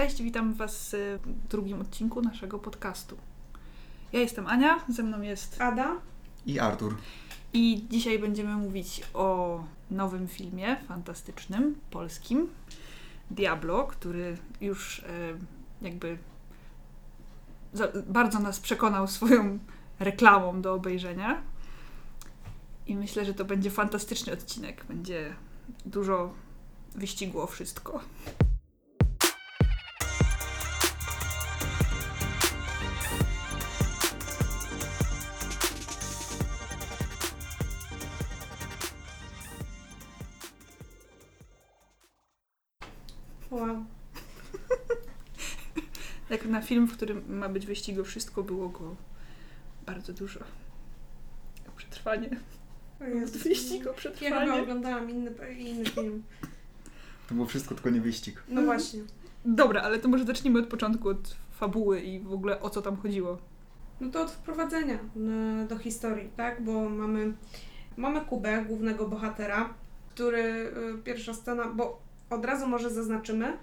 Cześć, witam Was w drugim odcinku naszego podcastu. Ja jestem Ania, ze mną jest Ada i Artur. I dzisiaj będziemy mówić o nowym filmie fantastycznym, polskim, Diablo, który już e, jakby za, bardzo nas przekonał swoją reklamą do obejrzenia. I myślę, że to będzie fantastyczny odcinek. Będzie dużo wyścigu o wszystko. Na film, w którym ma być wyścigu wszystko, było go bardzo dużo. O przetrwanie. Wyścig o przetrwanie. Ja chyba oglądałam inny, inny film. To było wszystko, tylko nie wyścig. No właśnie. Dobra, ale to może zacznijmy od początku, od fabuły i w ogóle o co tam chodziło. No to od wprowadzenia do historii, tak? Bo mamy, mamy Kubę, głównego bohatera, który y, pierwsza scena, bo od razu może zaznaczymy,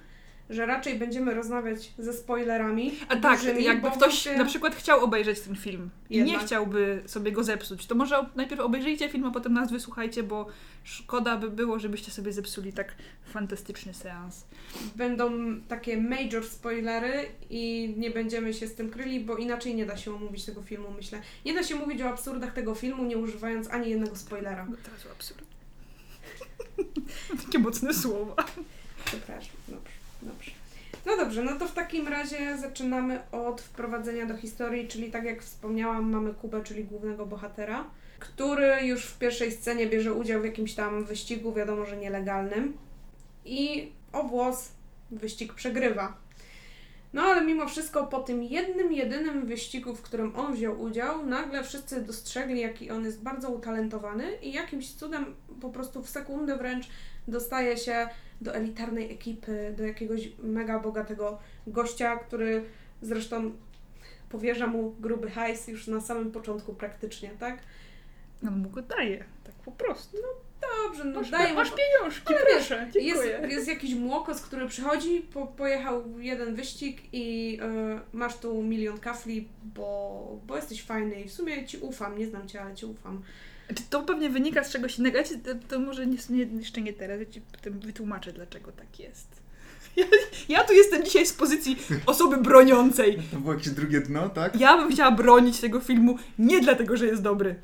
że raczej będziemy rozmawiać ze spoilerami. A tak, dużymi, jakby ktoś na przykład chciał obejrzeć ten film i Jednak. nie chciałby sobie go zepsuć, to może najpierw obejrzyjcie film, a potem nas wysłuchajcie, bo szkoda by było, żebyście sobie zepsuli tak fantastyczny seans. Będą takie major spoilery i nie będziemy się z tym kryli, bo inaczej nie da się omówić tego filmu, myślę. Nie da się mówić o absurdach tego filmu, nie używając ani jednego spoilera. No teraz absurd. Takie mocne słowa. Przepraszam, dobrze, dobrze. No dobrze, no to w takim razie zaczynamy od wprowadzenia do historii, czyli tak jak wspomniałam, mamy Kubę, czyli głównego bohatera, który już w pierwszej scenie bierze udział w jakimś tam wyścigu, wiadomo, że nielegalnym. I o włos wyścig przegrywa. No ale mimo wszystko po tym jednym, jedynym wyścigu, w którym on wziął udział, nagle wszyscy dostrzegli, jaki on jest bardzo utalentowany i jakimś cudem, po prostu w sekundę wręcz, dostaje się do elitarnej ekipy, do jakiegoś mega bogatego gościa, który zresztą powierza mu gruby hajs już na samym początku praktycznie, tak? On mu go daje, tak po prostu. Dobrze, no Masz, daje masz pieniążki, Ale proszę, Jest, dziękuję. jest jakiś młokos, który przychodzi, po, pojechał jeden wyścig i y, masz tu milion kafli, bo, bo jesteś fajny i w sumie ci ufam, nie znam cię, ale ci ufam. Czy to pewnie wynika z czegoś innego? Ja ci, to, to może nie, jeszcze nie teraz, ja ci potem wytłumaczę, dlaczego tak jest. Ja, ja tu jestem dzisiaj z pozycji osoby broniącej. To było jakieś drugie dno, tak? Ja bym chciała bronić tego filmu nie dlatego, że jest dobry.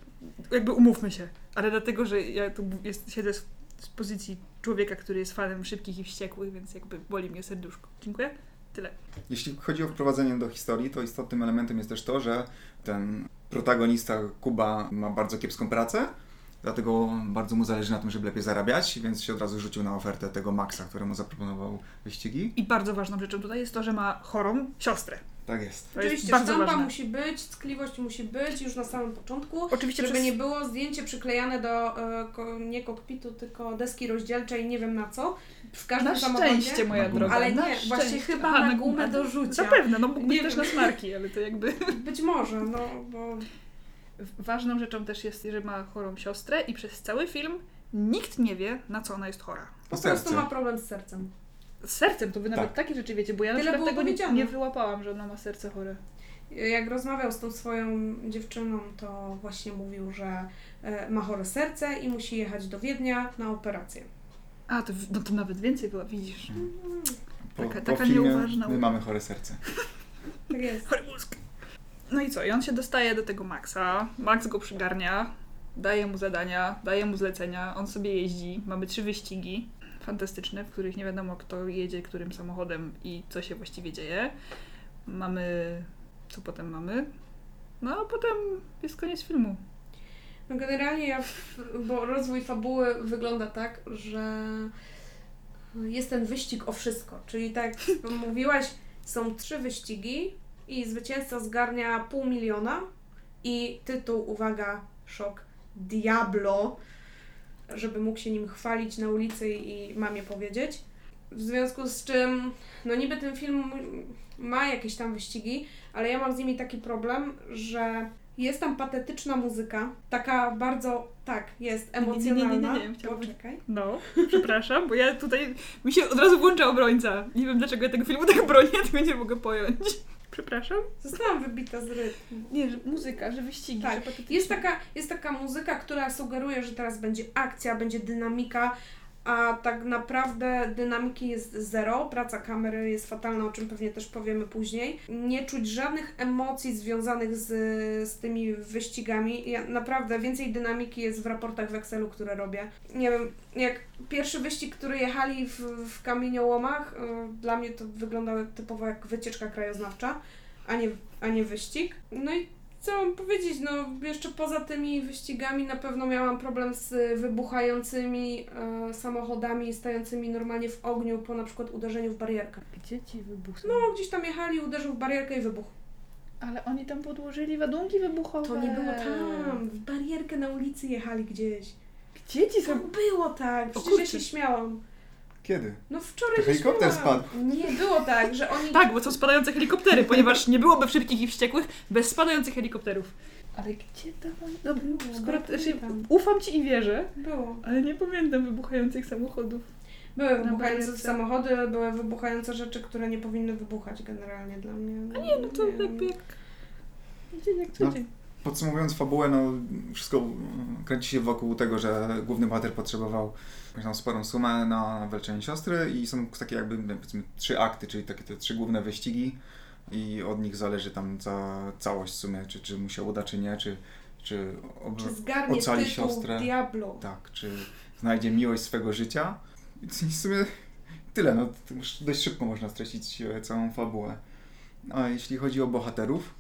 Jakby umówmy się, ale dlatego, że ja tu jest, siedzę z, z pozycji człowieka, który jest fanem szybkich i wściekłych, więc jakby boli mnie serduszko. Dziękuję. Tyle. Jeśli chodzi o wprowadzenie do historii, to istotnym elementem jest też to, że ten protagonista Kuba ma bardzo kiepską pracę, dlatego bardzo mu zależy na tym, żeby lepiej zarabiać, więc się od razu rzucił na ofertę tego Maxa, któremu zaproponował wyścigi. I bardzo ważną rzeczą tutaj jest to, że ma chorą siostrę. Tak jest. To jest Oczywiście bardzo sztampa ważne. musi być, ckliwość musi być już na samym początku, Oczywiście żeby przez... nie było zdjęcie przyklejane do e, ko, nie kokpitu, tylko deski rozdzielczej, nie wiem na co, w każdym Na samochodzie. szczęście, moja droga. Ale na nie, właśnie szczęście. chyba Aha, na gumę do rzucia. Zapewne, no mógł być też na smarki, ale to jakby... Być może, no bo Ważną rzeczą też jest, że ma chorą siostrę i przez cały film nikt nie wie, na co ona jest chora. po O prostu ma problem z sercem. Z sercem to wy nawet Tak. takie rzeczy wiecie, bo ja na Tyle przykład było tego nie, nie wyłapałam, że ona ma serce chore. Jak rozmawiał z tą swoją dziewczyną, to właśnie mówił, że e, ma chore serce i musi jechać do Wiednia na operację. A, to, no to nawet więcej była, widzisz. Po, Taka- po taka nieuważna my mamy chore serce. Tak jest. Chory mózg. No i co? I on się dostaje do tego Maxa. Max go przygarnia, daje mu zadania, daje mu zlecenia, on sobie jeździ. Mamy trzy wyścigi fantastyczne, w których nie wiadomo kto jedzie którym samochodem i co się właściwie dzieje. Mamy... Co potem mamy? No a potem jest koniec filmu. No generalnie ja, bo rozwój fabuły wygląda tak, że jest ten wyścig o wszystko. Czyli tak jak mówiłaś, są trzy wyścigi i zwycięzca zgarnia pół miliona i tytuł, uwaga, szok, Diablo, żeby mógł się nim chwalić na ulicy i mamie powiedzieć. W związku z czym, no niby ten film ma jakieś tam wyścigi, ale ja mam z nimi taki problem, że Jest tam patetyczna muzyka, taka bardzo, tak, jest Nie, nie, nie, nie, nie, emocjonalna. nie, nie, chciałabym- Poczekaj. No, przepraszam, bo ja tutaj. Mi się od razu włącza obrońca. Nie wiem dlaczego ja tego filmu tak bronię, tego nie mogę pojąć. Przepraszam? Zostałam wybita z rytmu. Nie, że muzyka, że wyścigi. Tak, że. Jest taka, jest taka muzyka, która sugeruje, że teraz będzie akcja, będzie dynamika, a tak naprawdę dynamiki jest zero. Praca kamery jest fatalna, o czym pewnie też powiemy później. Nie czuć żadnych emocji związanych z, z tymi wyścigami. Ja, naprawdę więcej dynamiki jest w raportach w Excelu, które robię. Nie wiem, jak pierwszy wyścig, który jechali w, w kamieniołomach, y, dla mnie to wyglądało typowo jak wycieczka krajoznawcza, a nie, a nie wyścig. No i co mam powiedzieć, no jeszcze poza tymi wyścigami na pewno miałam problem z wybuchającymi e, samochodami stojącymi normalnie w ogniu po na przykład uderzeniu w barierkę. Gdzie ci wybuchł? No gdzieś tam jechali, uderzył w barierkę i wybuch. Ale oni tam podłożyli ładunki wybuchowe. To nie było tam, w barierkę na ulicy jechali gdzieś. Gdzie ci To są? było tak, przecież ja się śmiałam. Kiedy? No wczoraj To helikopter śmiałam. Nie, było tak, że oni... Tak, bo są spadające helikoptery, ponieważ nie byłoby szybkich i wściekłych bez spadających helikopterów. Ale gdzie tam? No, Było, skoro tak, znaczy, ufam ci i wierzę, Było. ale nie pamiętam wybuchających samochodów. Były wybuchające samochody, były wybuchające rzeczy, które nie powinny wybuchać generalnie dla mnie. A nie, no to Nie jakby jak... Dzień jak co No. dzień. Podsumowując fabułę, no wszystko kręci się wokół tego, że główny bohater potrzebował jakąś tam sporą sumę na wyleczenie siostry i są takie jakby powiedzmy trzy akty, czyli takie te trzy główne wyścigi i od nich zależy tam ca całość w sumie, czy, czy mu się uda, czy nie, czy, czy, ob- Czy zgarnie ocali tytuł siostrę. Diablo. tak, czy znajdzie miłość swego życia. I w sumie tyle, no dość szybko można streścić e, całą fabułę. A jeśli chodzi o bohaterów,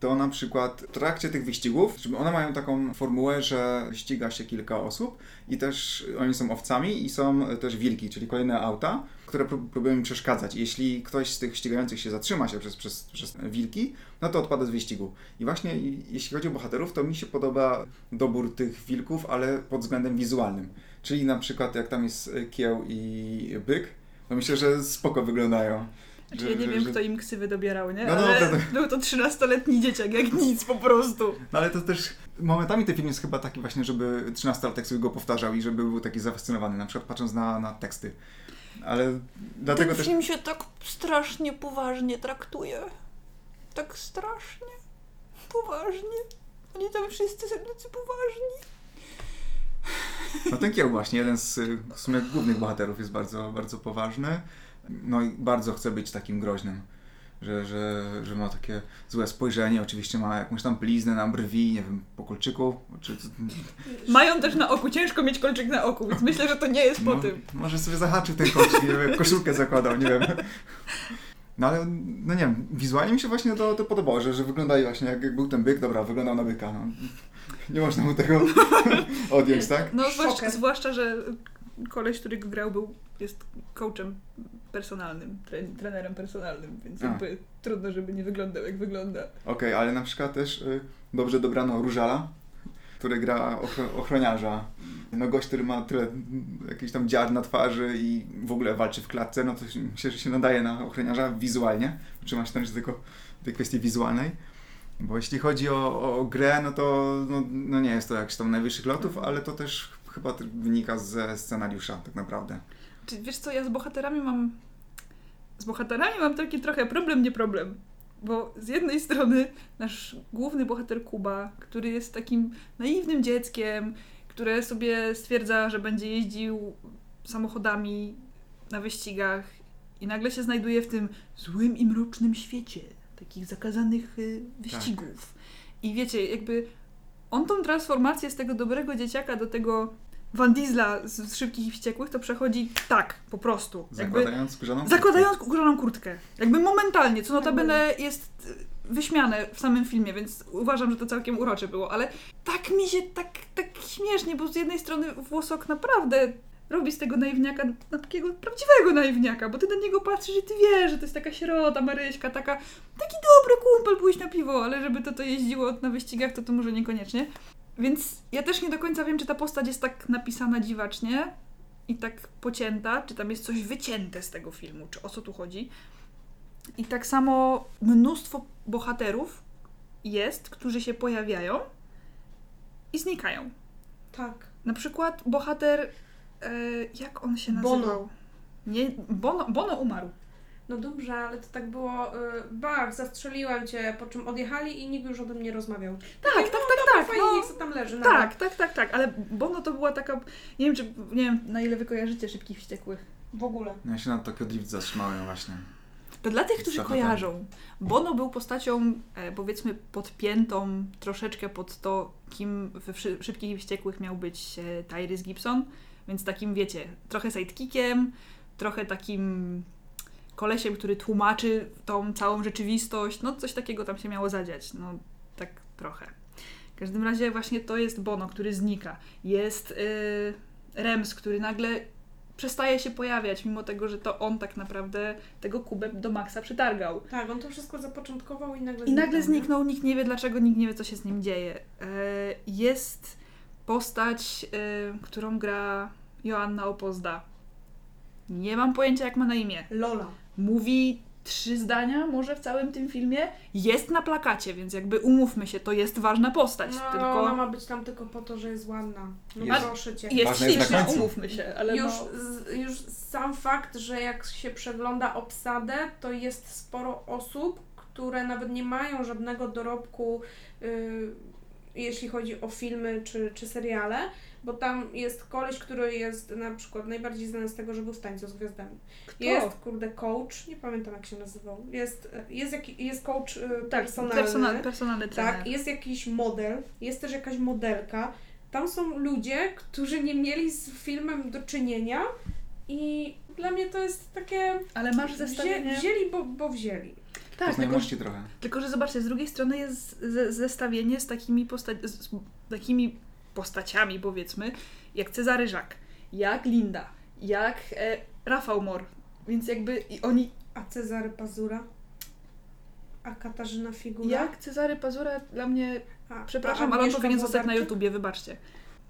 to na przykład w trakcie tych wyścigów, one mają taką formułę, że ściga się kilka osób i też oni są owcami i są też wilki, czyli kolejne auta, które pró- próbują im przeszkadzać. Jeśli ktoś z tych ścigających się zatrzyma się przez, przez, przez wilki, no to odpada z wyścigu. I właśnie jeśli chodzi o bohaterów, to mi się podoba dobór tych wilków, ale pod względem wizualnym. Czyli na przykład jak tam jest kieł i byk, to myślę, że spoko wyglądają. Znaczy, Że- ja nie że- wiem, że- kto im ksywy dobierał, nie? No Ale dobra, to- był to 13-letni dzieciak, jak nic po prostu. No ale to też momentami ten film jest chyba taki właśnie, żeby 13-latek sobie go powtarzał i żeby był taki zafascynowany, na przykład patrząc na, na teksty. Ale dlatego Ten też... film się tak strasznie poważnie traktuje. Tak strasznie poważnie. Oni tam wszyscy są tacy poważni. No ten kieł właśnie, jeden z w sumie głównych bohaterów jest bardzo, bardzo poważny. No i bardzo chce być takim groźnym. Że, że, że ma takie złe spojrzenie, oczywiście ma jakąś tam bliznę na brwi, nie wiem, po kolczyku, czy... Mają też na oku, ciężko mieć kolczyk na oku, więc myślę, że to nie jest po Mo- tym. Może sobie zahaczył ten kolczyk, nie wiem, koszulkę zakładał, nie wiem. No ale, no nie wiem, wizualnie mi się właśnie to, to podobało, że, że wygląda właśnie jak, jak był ten byk, dobra, wyglądał na byka, no. Nie można mu tego odjąć, tak? No zwłaszcza, zwłaszcza, że koleś, który go grał, był, jest coachem personalnym, tre, trenerem personalnym, więc A. jakby trudno, żeby nie wyglądał jak wygląda. Okej, ale na przykład też y, dobrze dobrano Różala, który gra ochro- ochroniarza. No gość, który ma tyle jakichś tam dziar na twarzy i w ogóle walczy w klatce, no to się- myślę, że się nadaje na ochroniarza wizualnie. Trzyma się też tylko tej kwestii wizualnej. Bo jeśli chodzi o, o grę, no to no, no nie jest to jakiś tam najwyższych lotów, ale to też chyba wynika ze scenariusza tak naprawdę. Czy wiesz co, ja z bohaterami mam. Z bohaterami mam taki trochę problem, nie problem. Bo z jednej strony nasz główny bohater Kuba, który jest takim naiwnym dzieckiem, które sobie stwierdza, że będzie jeździł samochodami na wyścigach i nagle się znajduje w tym złym i mrocznym świecie takich zakazanych y, wyścigów. I wiecie, jakby on tą transformację z tego dobrego dzieciaka do tego Van Diesla z, z Szybkich i Wściekłych to przechodzi tak, po prostu. Jakby Zakładając skórzaną zakładając skórzaną kurtkę. Jakby momentalnie, co notabene jest y, wyśmiane w samym filmie, więc uważam, że to całkiem urocze było, ale tak mi się, tak, tak śmiesznie, bo z jednej strony Włosok naprawdę robi z tego naiwniaka na takiego prawdziwego naiwniaka, bo ty na niego patrzysz i ty wiesz, że to jest taka sierota, Maryśka, taka, taki dobry kumpel, pójść na piwo, ale żeby to to jeździło na wyścigach, to to może niekoniecznie. Więc ja też nie do końca wiem, czy ta postać jest tak napisana dziwacznie i tak pocięta, czy tam jest coś wycięte z tego filmu, czy o co tu chodzi. I tak samo mnóstwo bohaterów jest, którzy się pojawiają i znikają. Tak. Na przykład bohater, e, jak on się Bono. nazywał? Nie, Bono, Bono umarł. No dobrze, ale to tak było, y, bach, zastrzeliłem cię, po czym odjechali i nikt już o tym nie rozmawiał. Tak, tak, tak, tak. Fajnie, No, niech tam leży. nara. tak, tak, tak, tak, ale Bono to była taka, nie wiem, czy, nie wiem na ile wy kojarzycie Szybkich Wściekłych. W ogóle. No ja się na Tokyo Drift zatrzymałem właśnie. To dla tych, którzy kojarzą, Bono był postacią, e, powiedzmy, podpiętą troszeczkę pod to, kim we Wszy- Szybkich i Wściekłych miał być e, Tyrese Gibson, więc takim, wiecie, trochę sidekickiem, trochę takim kolesiem, który tłumaczy tą całą rzeczywistość, no coś takiego tam się miało zadziać, no tak trochę. W każdym razie właśnie to jest Bono, który znika. Jest e, Rems, który nagle przestaje się pojawiać, mimo tego, że to on tak naprawdę tego kubę do maksa przytargał. Tak, on to wszystko zapoczątkował i nagle I nagle nie? zniknął, nikt nie wie dlaczego, nikt nie wie co się z nim dzieje. E, Jest postać, e, którą gra Joanna Opozda. Nie mam pojęcia jak ma na imię. Lola. Mówi trzy zdania może w całym tym filmie. Jest na plakacie, więc jakby umówmy się, to jest ważna postać. No, tylko ona ma być tam tylko po to, że jest ładna. No Jest- proszę cię. jest śliczna, umówmy się, ale już, no... z, już sam fakt, że jak się przegląda obsadę, to jest sporo osób, które nawet nie mają żadnego dorobku, y, jeśli chodzi o filmy czy, czy seriale, bo tam jest koleś, który jest na przykład najbardziej znany z tego, że był w tańcu z gwiazdami. Kto? Jest, kurde, coach, nie pamiętam jak się nazywał. Jest, jest, jaki, jest coach y, tak, personalny. personal, personalny trener. Tak, jest jakiś model, jest też jakaś modelka. Tam są ludzie, którzy nie mieli z filmem do czynienia i dla mnie to jest takie... Ale masz Wzię, zestawienie... wzięli, bo, bo wzięli. Tak, tylko, Znajomości trochę. tylko, że zobaczcie, z drugiej strony jest ze, zestawienie z takimi, posta- z, z takimi postaciami, powiedzmy, jak Cezary Żak, jak Linda, jak e, Rafał Mor. Więc jakby i oni, A Cezary Pazura? A Katarzyna Figura? jak Cezary Pazura dla mnie, A, przepraszam, a ale on powinien zostać na? YouTubie, wybaczcie.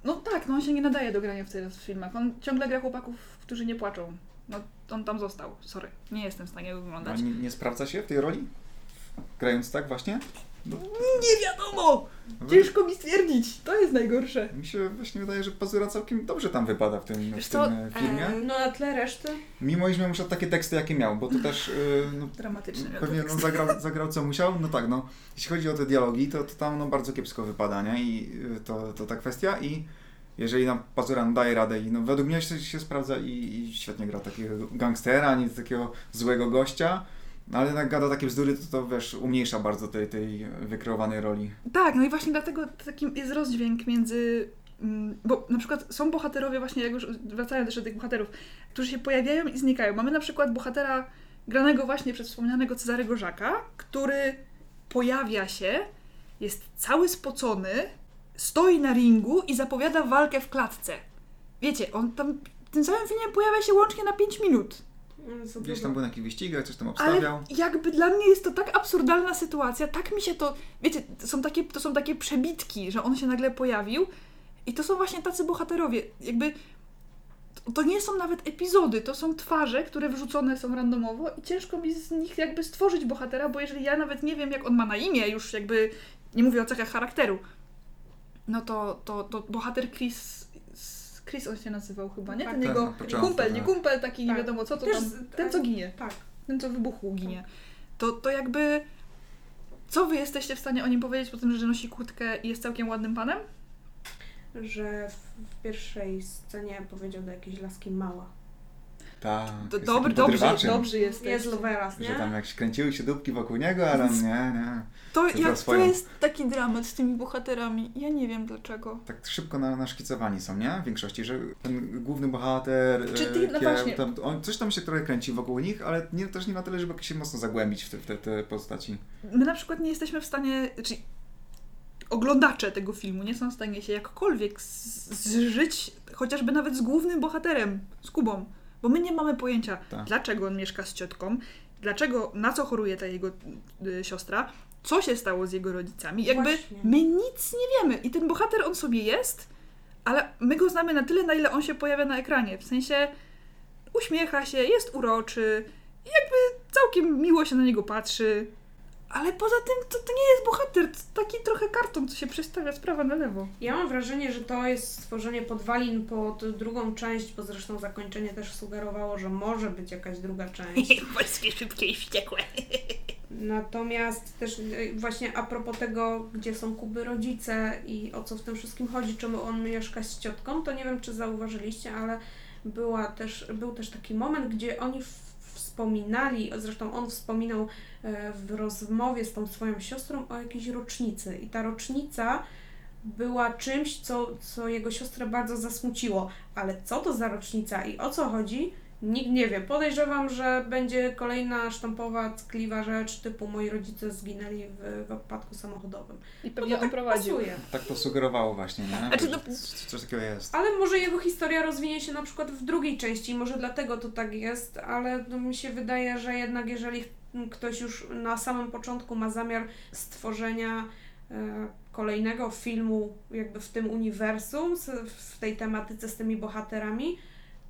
No tak, no on się nie nadaje do grania w tych filmach. On ciągle gra chłopaków, którzy nie płaczą. No on tam został, sorry. Nie jestem w stanie go A oglądać. nie, nie sprawdza się w tej roli? Grając tak właśnie? Nie wiadomo! Ciężko mi stwierdzić, to jest najgorsze. Mi się właśnie wydaje, że Pazura całkiem dobrze tam wypada w tym, Wiesz w tym e, filmie. E, No na tle reszty? Mimo iż miał już takie teksty, jakie miał, bo to też y, no, Dramatyczny miał pewnie no, zagrał, zagrał co musiał. No tak, no. Jeśli chodzi o te dialogi, to, to tam no, bardzo kiepsko wypada, nie? I to, to ta kwestia i jeżeli nam Pazura daje radę i no, według mnie się, się sprawdza i, i świetnie gra takiego gangstera, nie takiego złego gościa, no, ale jak gada takie bzdury, to to wiesz, umniejsza bardzo tej, tej wykreowanej roli. Tak, no i właśnie dlatego takim jest rozdźwięk między. mm, Bo na przykład są bohaterowie, właśnie jak już wracając jeszcze do tych bohaterów, którzy się pojawiają i znikają. Mamy na przykład bohatera granego właśnie przez wspomnianego Cezarego Żaka, który pojawia się, jest cały spocony, stoi na ringu i zapowiada walkę w klatce. Wiecie, on tam w tym samym filmie pojawia się łącznie na 5 minut. Gdzieś tam był na jakichś wyścigach, coś tam Ale obstawiał. jakby dla mnie jest to tak absurdalna sytuacja, tak mi się to, wiecie, to są takie, to są takie przebitki, że on się nagle pojawił i to są właśnie tacy bohaterowie, jakby to, to nie są nawet epizody, to są twarze, które wrzucone są randomowo i ciężko mi z nich jakby stworzyć bohatera, bo jeżeli ja nawet nie wiem jak on ma na imię, już jakby nie mówię o cechach charakteru, no to, to, to bohater Chris, Chris on się nazywał chyba, nie? Tak. Ten Tak, jego początku, kumpel, nie tak. kumpel taki, nie Tak. wiadomo co, to Też tam, ten co ginie Tak. ten co wybuchł ginie. To, to jakby. Co wy jesteście w stanie o nim powiedzieć po tym, że nosi kurtkę i jest całkiem ładnym panem? Że w, w pierwszej scenie powiedział do jakiejś laski mała. Tak, dobry, dobrze, dobrze jesteś. Jest Loveras, nie? Że tam jak się kręciły się dupki wokół niego, ale nie, nie. To, To jak, to jest taki dramat z tymi bohaterami. Ja nie wiem dlaczego. Tak szybko na, naszkicowani są, nie? W większości, że ten główny bohater, Czy ty- e, no właśnie. tam, on, coś tam się trochę kręci wokół nich, ale nie, też nie na tyle, żeby się mocno zagłębić w te, w te, te postaci. My na przykład nie jesteśmy w stanie. Czyli oglądacze tego filmu nie są w stanie się jakkolwiek z- zżyć, chociażby nawet z głównym bohaterem, z Kubą. Bo my nie mamy pojęcia, Tak. dlaczego on mieszka z ciotką, dlaczego, na co choruje ta jego y, siostra, co się stało z jego rodzicami. Jakby Właśnie. my nic nie wiemy. I ten bohater, on sobie jest, ale my go znamy na tyle, na ile on się pojawia na ekranie. W sensie uśmiecha się, jest uroczy, i jakby całkiem miło się na niego patrzy, ale poza tym to, to nie jest bohater, to taki trochę karton, co się przestawia z prawa na lewo. Ja mam wrażenie, że to jest stworzenie podwalin pod drugą część, bo zresztą zakończenie też sugerowało, że może być jakaś druga część. Polskie szybkie i wściekłe. Natomiast też e, właśnie a propos tego, gdzie są Kuby rodzice i o co w tym wszystkim chodzi, czemu on mieszka z ciotką, to nie wiem, czy zauważyliście, ale była też, był też taki moment, gdzie oni w- wspominali, zresztą on wspominał e, w rozmowie z tą swoją siostrą o jakiejś rocznicy. I ta rocznica była czymś, co, co jego siostrę bardzo zasmuciło, ale co to za rocznica i o co chodzi, Nikt nie wie. Podejrzewam, że będzie kolejna sztampowa, ckliwa rzecz typu moi rodzice zginęli w, w wypadku samochodowym. I No pewnie to on tak prowadził. pasuje. Tak to sugerowało właśnie, nie? Znaczy, no- Że c- Coś takiego jest. Ale może jego historia rozwinie się na przykład w drugiej części, może dlatego to tak jest, ale no, mi się wydaje, że jednak jeżeli ktoś już na samym początku ma zamiar stworzenia e, kolejnego filmu jakby w tym uniwersum, z, w tej tematyce z tymi bohaterami,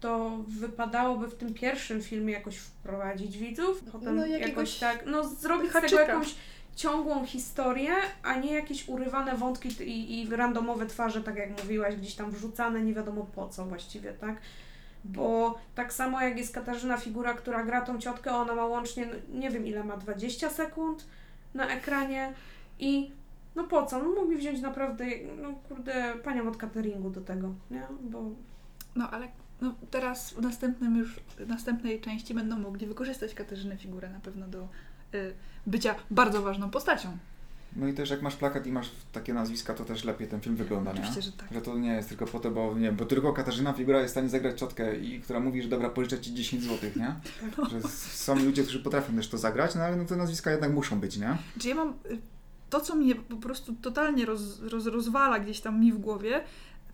to wypadałoby w tym pierwszym filmie jakoś wprowadzić widzów, potem No, jakiegoś jakoś tak, no zrobić z tego jakąś ciągłą historię, a nie jakieś urywane wątki i, i randomowe twarze, tak jak mówiłaś, gdzieś tam wrzucane, nie wiadomo po co właściwie, tak? Bo tak samo jak jest Katarzyna figura, która gra tą ciotkę, ona ma łącznie, no, nie wiem ile ma, 20 sekund na ekranie i no po co? No mogli wziąć naprawdę, no kurde, panią od cateringu do tego, nie? Bo No ale no, teraz w następnym już, w następnej części będą mogli wykorzystać Katarzynę figurę na pewno do y, bycia bardzo ważną postacią. No i też jak masz plakat i masz takie nazwiska, to też lepiej ten film wygląda, nie? Oczywiście, że tak. Że to nie jest tylko po to, bo nie bo tylko Katarzyna figura jest w stanie zagrać ciotkę i która mówi, że dobra, pożyczę ci 10 zł, nie? No. Że są ludzie, którzy potrafią też to zagrać, no ale no te nazwiska jednak muszą być, nie? Czy ja mam. y, To, co mnie po prostu totalnie roz, roz, rozwala gdzieś tam mi w głowie,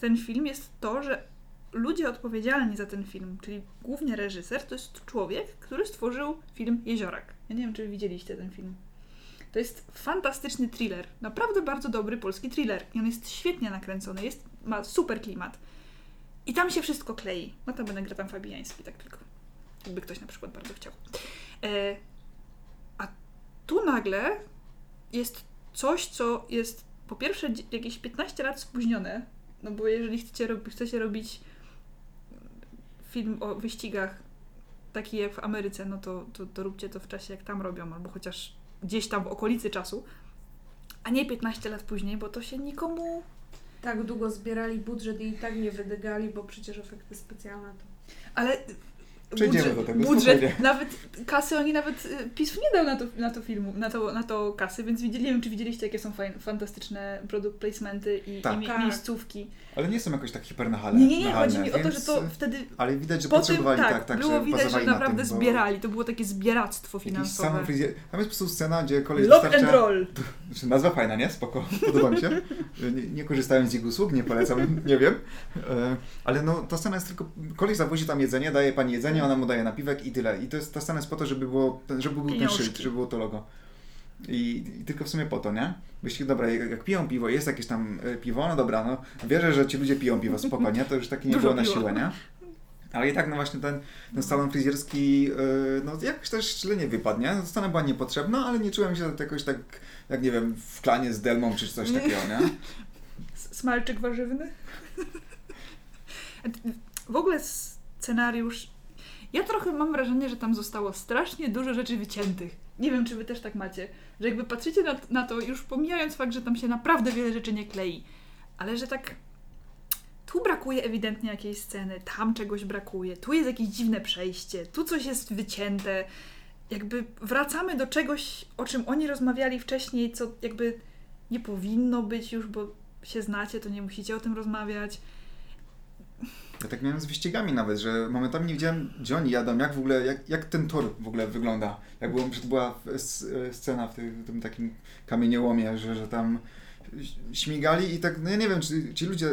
ten film jest to, że ludzie odpowiedzialni za ten film, czyli głównie reżyser, to jest człowiek, który stworzył film Jeziorak. Ja nie wiem, czy widzieliście ten film. To jest fantastyczny thriller. Naprawdę bardzo dobry polski thriller. I on jest świetnie nakręcony, jest, ma super klimat. I tam się wszystko klei. No to będę gra tam Fabiański, tak tylko. Jakby ktoś na przykład bardzo chciał. E, a tu nagle jest coś, co jest po pierwsze jakieś 15 lat spóźnione, no bo jeżeli chcecie, rob- chcecie robić film o wyścigach taki jak w Ameryce, no to, to, to róbcie to w czasie jak tam robią, albo chociaż gdzieś tam w okolicy czasu, a nie 15 lat później, bo to się nikomu... tak długo zbierali budżet i i tak nie wydygali, bo przecież efekty specjalne to... Ale Przejdziemy budżet, do tego, budżet spokojnie. nawet kasy oni nawet y, PiS nie dał na to, na to filmu, na to, na to kasy, więc widzieli, nie wiem czy widzieliście jakie są fajne, fantastyczne product placementy i, Tak. i mie- Tak. miejscówki. Ale nie są jakoś tak hipernachalne. Nie, nie, nie, chodzi mi o to, że to wtedy Ale widać, że po tym, potrzebowali tak, tak, tak, było że widać, że na naprawdę tym, bo zbierali, to było takie zbieractwo finansowe. sam fryzjer... Tam jest po prostu scena, gdzie koleś Lock dostarcza... and roll. Znaczy, nazwa fajna, nie? Spoko, podoba mi się. Nie, nie korzystałem z ich usług, nie polecam, nie wiem. E, Ale no, ta scena jest tylko... Koleś zawozi tam jedzenie, daje pani jedzenie, ona mu daje napiwek i tyle. I to jest, ta scena jest po to, żeby, było, żeby był ten szyld, żeby było to logo. I, I tylko w sumie po to, nie? Myślisz, dobra, jak, jak piją piwo, jest jakieś tam e, piwo, no dobra, no wierzę, że ci ludzie piją piwo, spoko, nie? To już takie nie Dużo było na siłę, nie? Ale i tak, no właśnie ten, ten salon fryzjerski, yy, no jakoś też źle nie wypadł, nie? No, Scena była niepotrzebna, ale nie czułem się jakoś tak, jak nie wiem, w klanie z Delmą czy coś takiego, nie? Smalczyk warzywny. W ogóle scenariusz. Ja trochę mam wrażenie, że tam zostało strasznie dużo rzeczy wyciętych. Nie wiem, czy wy też tak macie. Że jakby patrzycie na, na to, już pomijając fakt, że tam się naprawdę wiele rzeczy nie klei, ale że tak. Tu brakuje ewidentnie jakiejś sceny, tam czegoś brakuje, tu jest jakieś dziwne przejście, tu coś jest wycięte. Jakby wracamy do czegoś, o czym oni rozmawiali wcześniej, co jakby nie powinno być już, bo się znacie, to nie musicie o tym rozmawiać. Ja tak miałem z wyścigami nawet, że momentami nie wiedziałem, gdzie oni jadą, jak w ogóle, jak, jak ten tor w ogóle wygląda. Jak było, że to była s- scena w tym, w tym takim kamieniołomie, że, że tam śmigali i tak, no ja nie wiem, czy ci ludzie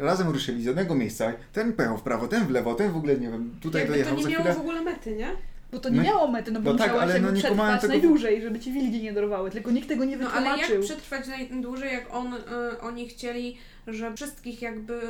razem ruszyli z jednego miejsca, ten pojechał w prawo, ten w lewo, ten w ogóle, nie wiem, tutaj Jakby to dojechał nie za miało chwilę. w ogóle mety, nie? Bo to nie No- miało mety, no bo no tak, musiałaś ale no nie przetrwać tego- najdłużej, żeby ci wilgi nie dorwały, tylko nikt tego nie No ale wytłumaczył. jak przetrwać najdłużej, jak on, y, oni chcieli, że wszystkich jakby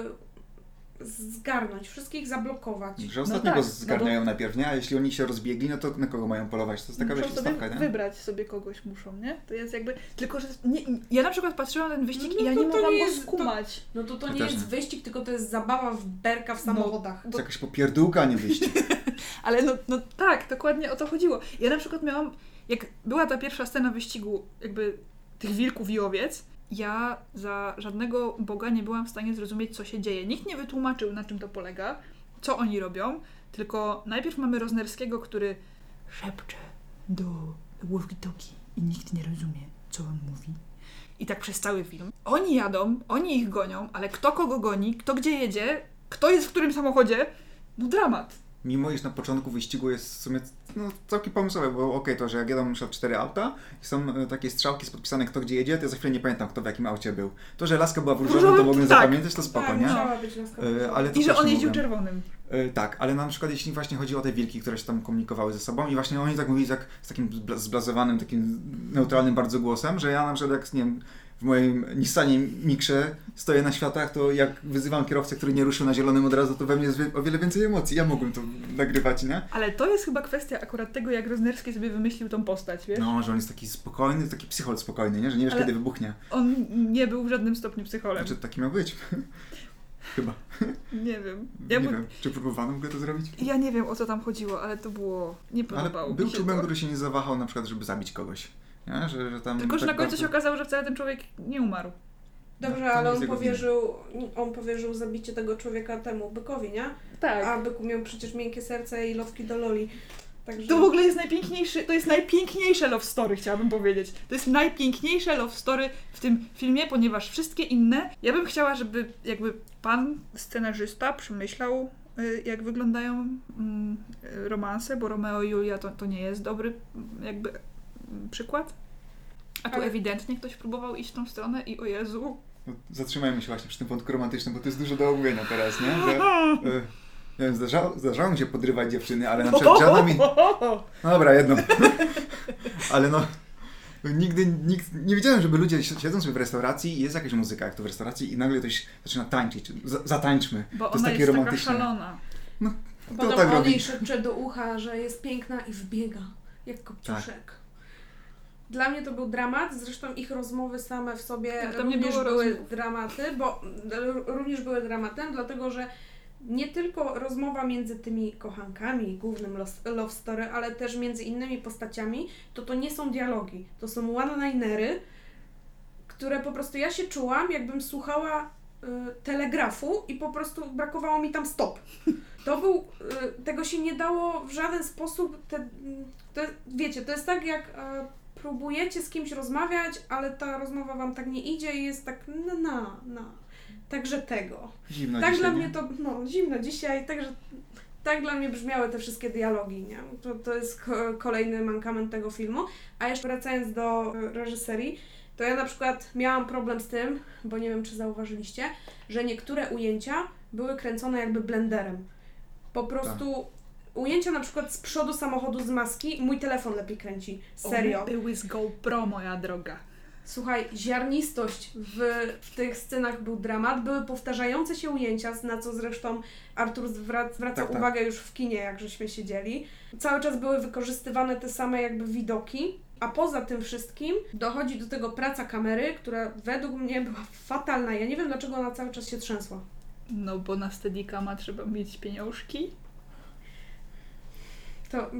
zgarnąć, wszystkich zablokować. Że ostatniego tak, zgarniają najpierw, nie? A jeśli oni się rozbiegli, no to na kogo mają polować? To jest taka, muszą wiesz, sobie stawka, nie? wybrać sobie kogoś muszą, nie? To jest jakby, tylko że nie, ja na przykład patrzyłam na ten wyścig No i ja to nie to mogłam nie go jest- to- skumać. No to to Ja nie jest nie. wyścig, tylko to jest zabawa w berka w samochodach. To jakaś popierdółka, a nie wyjście. Ale no, no tak, dokładnie o to chodziło. Ja na przykład miałam, jak była ta pierwsza scena wyścigu jakby tych wilków i owiec, ja za żadnego Boga nie byłam w stanie zrozumieć, co się dzieje. Nikt nie wytłumaczył, na czym to polega, co oni robią, tylko najpierw mamy Roznerskiego, który szepcze do walkie-talkie i nikt nie rozumie, co on mówi. I tak przez cały film. Oni jadą, oni ich gonią, ale kto kogo goni, kto gdzie jedzie, kto jest w którym samochodzie, no dramat. Mimo iż na początku wyścigu jest w sumie no, całkiem pomysłowe, bo okej to, że jak jadą na cztery auta i są e, takie strzałki z podpisane kto gdzie jedzie, to ja za chwilę nie pamiętam kto w jakim aucie był. To, że laska była w różowym, to mogłem tak. zapamiętać, to spoko, tak, nie? musiała być na E, ale I że on jeździł mogłem. czerwonym. E, tak, ale na przykład jeśli właśnie chodzi o te wilki, które się tam komunikowały ze sobą i właśnie oni tak mówili tak, z takim zbla- zblazowanym, takim neutralnym bardzo głosem, że ja na przykład jak, nie wiem, w moim Nissanie Mikrze stoję na światach, to jak wyzywam kierowcę, który nie ruszył na zielonym od razu, to we mnie jest o wiele więcej emocji. Ja mogłem to nagrywać, nie? Ale to jest chyba kwestia akurat tego, jak Roznerski sobie wymyślił tą postać, wiesz? No, że on jest taki spokojny, taki psychol spokojny, nie? Że nie wiesz, Ale- kiedy wybuchnie. On nie był w żadnym stopniu psycholem. Znaczy, taki miał być. Chyba. Nie wiem. Ja, nie bu- wiem, czy próbowano w ogóle to zrobić? ja nie wiem, o co tam chodziło, ale to było... Nie podobało Ale był czubem, który się nie zawahał na przykład, żeby zabić kogoś. Nie? Że, że tam Tylko, że tak na końcu bardzo- się okazało, że wcale ten człowiek nie umarł. Dobrze, No, ale on powierzył, on powierzył zabicie tego człowieka temu bykowi, nie? Tak. A byku miał przecież miękkie serce i lotki do loli. Także... To w ogóle jest najpiękniejszy, to jest najpiękniejsze love story, chciałabym powiedzieć. To jest najpiękniejsze love story w tym filmie, ponieważ wszystkie inne, ja bym chciała, żeby jakby pan scenarzysta przemyślał, y, jak wyglądają mm, y, romanse, bo Romeo i Julia to, to nie jest dobry jakby przykład. A tu Ale- ewidentnie ktoś próbował iść w tą stronę i o Jezu. No, Zatrzymajmy się właśnie przy tym wątku romantycznym, bo to jest dużo do omówienia teraz, nie? Że, e, nie wiem, zdarzało, zdarzało mi się podrywać dziewczyny, ale na przykład żadna mi... No dobra, jedno. ale no... Nigdy nikt, nie widziałem, żeby ludzie si- siedzą sobie w restauracji i jest jakaś muzyka, jak to w restauracji i nagle ktoś zaczyna tańczyć. Za, zatańczmy. Bo to jest ona takie jest romantyczne. taka szalona. Kto Potem tak on robi? jej szepcze do ucha, że jest piękna i wbiega, jak kopciuszek. Dla mnie to był dramat, zresztą ich rozmowy same w sobie Tak, również było były rozmów. dramaty, bo r- również były dramatem, dlatego że nie tylko rozmowa między tymi kochankami, głównym love story, ale też między innymi postaciami, to to nie są dialogi, to są one-linery, które po prostu ja się czułam, jakbym słuchała y, telegrafu i po prostu brakowało mi tam stop. To był, y, tego się nie dało w żaden sposób, te, to, wiecie, to jest tak jak e, próbujecie z kimś rozmawiać, ale ta rozmowa wam tak nie idzie i jest tak na, na, na. Także tego. Zimno tak dzisiaj, dla nie? mnie to, no zimno dzisiaj, także tak dla mnie brzmiały te wszystkie dialogi, nie? To, to jest ko- kolejny mankament tego filmu. A jeszcze wracając do e, reżyserii, to ja na przykład miałam problem z tym, bo nie wiem czy zauważyliście, że niektóre ujęcia były kręcone jakby blenderem. Po prostu ujęcia na przykład z przodu samochodu z maski, mój telefon lepiej kręci. Serio. One były z GoPro, moja droga. Słuchaj, ziarnistość w, w tych scenach był dramat. Były powtarzające się ujęcia, na co zresztą Artur zwra- zwraca Tak, tak. uwagę już w kinie, jak żeśmy siedzieli. Cały czas były wykorzystywane te same jakby widoki. A poza tym wszystkim dochodzi do tego praca kamery, która według mnie była fatalna. Ja nie wiem, dlaczego ona cały czas się trzęsła. No bo na Steadicama trzeba mieć pieniążki. To,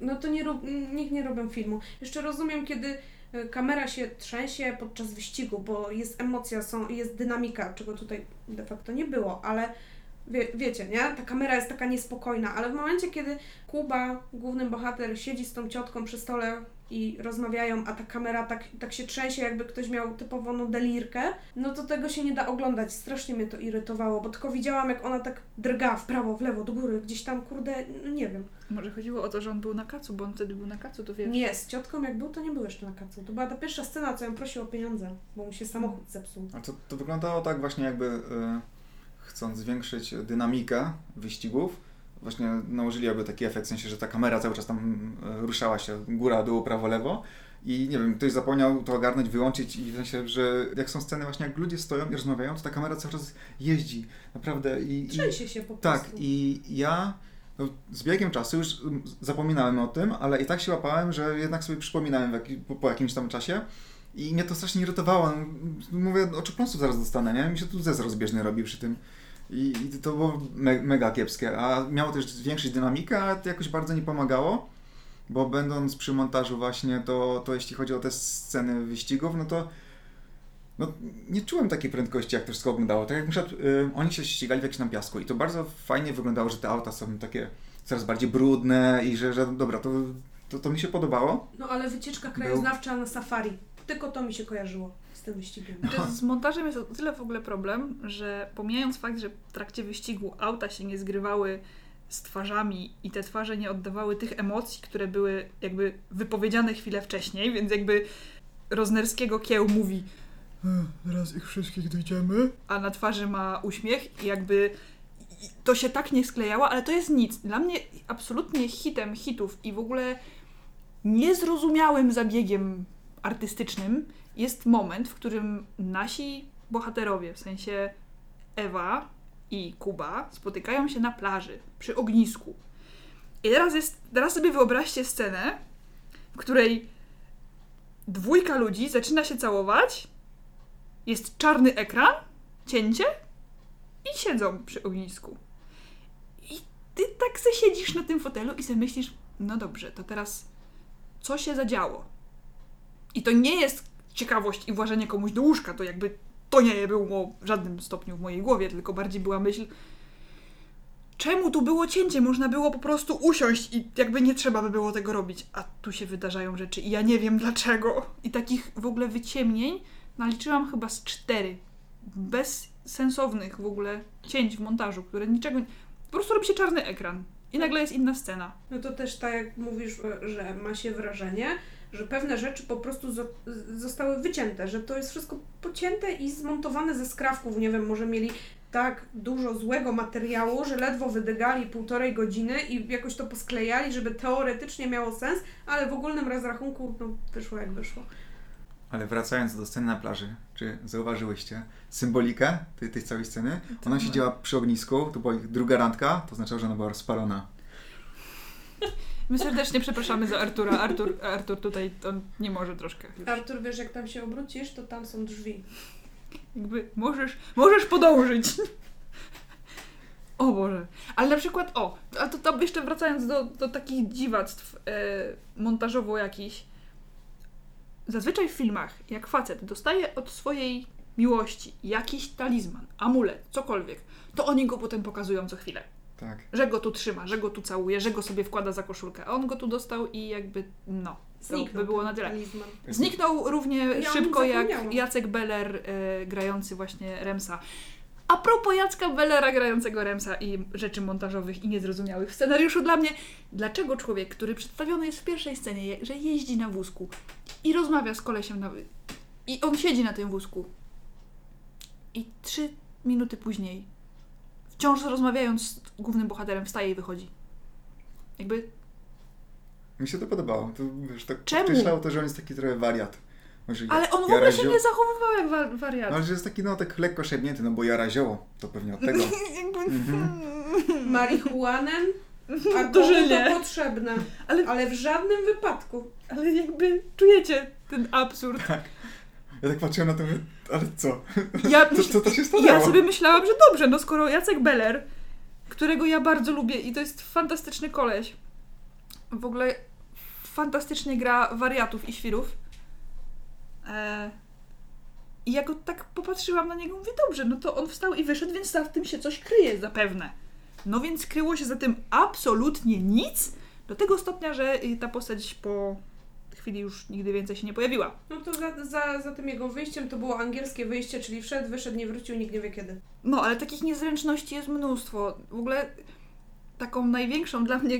no to nie nikt nie robią filmu. Jeszcze rozumiem, kiedy y, kamera się trzęsie podczas wyścigu, bo jest emocja, są, jest dynamika, czego tutaj de facto nie było, ale wie, wiecie, nie? Ta kamera jest taka niespokojna, ale w momencie, kiedy Kuba, główny bohater, siedzi z tą ciotką przy stole i rozmawiają, a ta kamera tak, tak się trzęsie, jakby ktoś miał typową delirkę, no to tego się nie da oglądać. Strasznie mnie to irytowało, bo tylko widziałam, jak ona tak drga w prawo, w lewo, do góry, gdzieś tam, kurde, no nie wiem. Może chodziło o to, że on był na kacu, bo on wtedy był na kacu, to wiesz. Nie, z ciotką jak był, to nie był jeszcze na kacu. To była ta pierwsza scena, co ją prosił o pieniądze, bo mu się samochód zepsuł. A to, to wyglądało tak właśnie jakby e, chcąc zwiększyć dynamikę wyścigów, właśnie nałożyli jakby taki efekt, w sensie, że ta kamera cały czas tam e, ruszała się góra, dół, prawo, lewo I nie wiem, ktoś zapomniał to ogarnąć, wyłączyć i w sensie, że jak są sceny właśnie, jak ludzie stoją i rozmawiają, to ta kamera cały czas jeździ. Naprawdę. I, Trzęsie się po tak, prostu. i ja no, z biegiem czasu już mm, zapominałem o tym, ale i tak się łapałem, że jednak sobie przypominałem w jaki, po, po jakimś tam czasie. I mnie to strasznie irytowało. No, Mówię, oczopląsów zaraz dostanę, nie? Mi się tu zez rozbieżny robi przy tym. I, i to było me, mega kiepskie. A miało też zwiększyć dynamikę, a to jakoś bardzo nie pomagało. Bo będąc przy montażu właśnie, to, to jeśli chodzi o te sceny wyścigów, no to no, nie czułem takiej prędkości, jak to wszystko wyglądało. Tak jak na przykład y, oni się ścigali w jakimś tam piasku i to bardzo fajnie wyglądało, że te auta są takie coraz bardziej brudne i że, że dobra, to, to, to mi się podobało. No ale wycieczka krajoznawcza na safari. Tylko to mi się kojarzyło tym wyścigiem. Znaczy, z montażem jest o tyle w ogóle problem, że pomijając fakt, że w trakcie wyścigu auta się nie zgrywały z twarzami i te twarze nie oddawały tych emocji, które były jakby wypowiedziane chwilę wcześniej, więc jakby Roznerskiego kieł mówi teraz ich wszystkich dojdziemy, a na twarzy ma uśmiech i jakby to się tak nie sklejało, ale to jest nic. Dla mnie absolutnie hitem hitów i w ogóle niezrozumiałym zabiegiem artystycznym jest moment, w którym nasi bohaterowie, w sensie Ewa i Kuba, spotykają się na plaży przy ognisku. I teraz, jest, teraz sobie wyobraźcie scenę, w której dwójka ludzi zaczyna się całować, jest czarny ekran, cięcie i siedzą przy ognisku. I ty tak se siedzisz na tym fotelu i sobie myślisz, no dobrze, to teraz co się zadziało? I to nie jest ciekawość i włażenie komuś do łóżka, to jakby to nie było w żadnym stopniu w mojej głowie, tylko bardziej była myśl, czemu tu było cięcie? Można było po prostu usiąść i jakby nie trzeba by było tego robić. A tu się wydarzają rzeczy i ja nie wiem dlaczego. I takich w ogóle wyciemnień naliczyłam chyba z cztery. Bezsensownych w ogóle cięć w montażu, które niczego... Po prostu robi się czarny ekran. I nagle jest inna scena. No to też tak jak mówisz, że ma się wrażenie, że pewne rzeczy po prostu zo- zostały wycięte, że to jest wszystko pocięte i zmontowane ze skrawków. Nie wiem, może mieli tak dużo złego materiału, że ledwo wydygali półtorej godziny i jakoś to posklejali, żeby teoretycznie miało sens, ale w ogólnym rozrachunku no, wyszło jak wyszło. Ale wracając do sceny na plaży, czy zauważyłyście symbolikę tej, tej całej sceny? Ona siedziała przy ognisku, to była ich druga randka, to oznaczało, że ona była rozpalona. My serdecznie przepraszamy za Artura. Artur, Artur tutaj on nie może troszkę. Już. Artur, wiesz, jak tam się obrócisz, to tam są drzwi. Jakby możesz, możesz podążyć. O Boże. Ale na przykład, o, a to, to jeszcze wracając do, do takich dziwactw e, montażowo jakichś. Zazwyczaj w filmach, jak facet dostaje od swojej miłości jakiś talizman, amulet, cokolwiek, to oni go potem pokazują co chwilę. Tak. Że go tu trzyma, że go tu całuje, że go sobie wkłada za koszulkę. A on go tu dostał i jakby, no, Zniknął by było na tyle. Zniknął równie Ja szybko jak. Jacek Beller e, grający właśnie Remsa. A propos Jacka Bellera grającego Remsa i rzeczy montażowych i niezrozumiałych w scenariuszu dla mnie, dlaczego człowiek, który przedstawiony jest w pierwszej scenie, je- że jeździ na wózku i rozmawia z kolesiem na... i on siedzi na tym wózku i trzy minuty później wciąż rozmawiając z głównym bohaterem wstaje i wychodzi. Jakby Mi się to podobało. To, wiesz, tak Czemu? podkreślało to, że on jest taki trochę wariat. Może Ale on w ogóle się nie zachowywał jak wa- wariat. No, ale że jest taki no tak lekko szepnięty, no bo jara zioło. To pewnie od tego. Jakby... Mhm. Marihuanem, a nie. to potrzebne. Ale, Ale w żadnym wypadku. ale jakby czujecie ten absurd. Ja tak patrzyłem na to, mówię, ale co? Ja, To, myśl... co to się stało? ja sobie myślałam, że dobrze, no skoro Jacek Beller, którego ja bardzo lubię i to jest fantastyczny koleś, w ogóle fantastycznie gra wariatów i świrów. E... I ja go tak popatrzyłam na niego, mówię, dobrze, no to on wstał i wyszedł, więc za tym się coś kryje zapewne. No więc kryło się za tym absolutnie nic, do tego stopnia, że y, ta postać po chwili już nigdy więcej się nie pojawiła. No to za, za, za tym jego wyjściem to było angielskie wyjście, czyli wszedł, wyszedł, nie wrócił, nikt nie wie kiedy. No, ale takich niezręczności jest mnóstwo. W ogóle taką największą dla mnie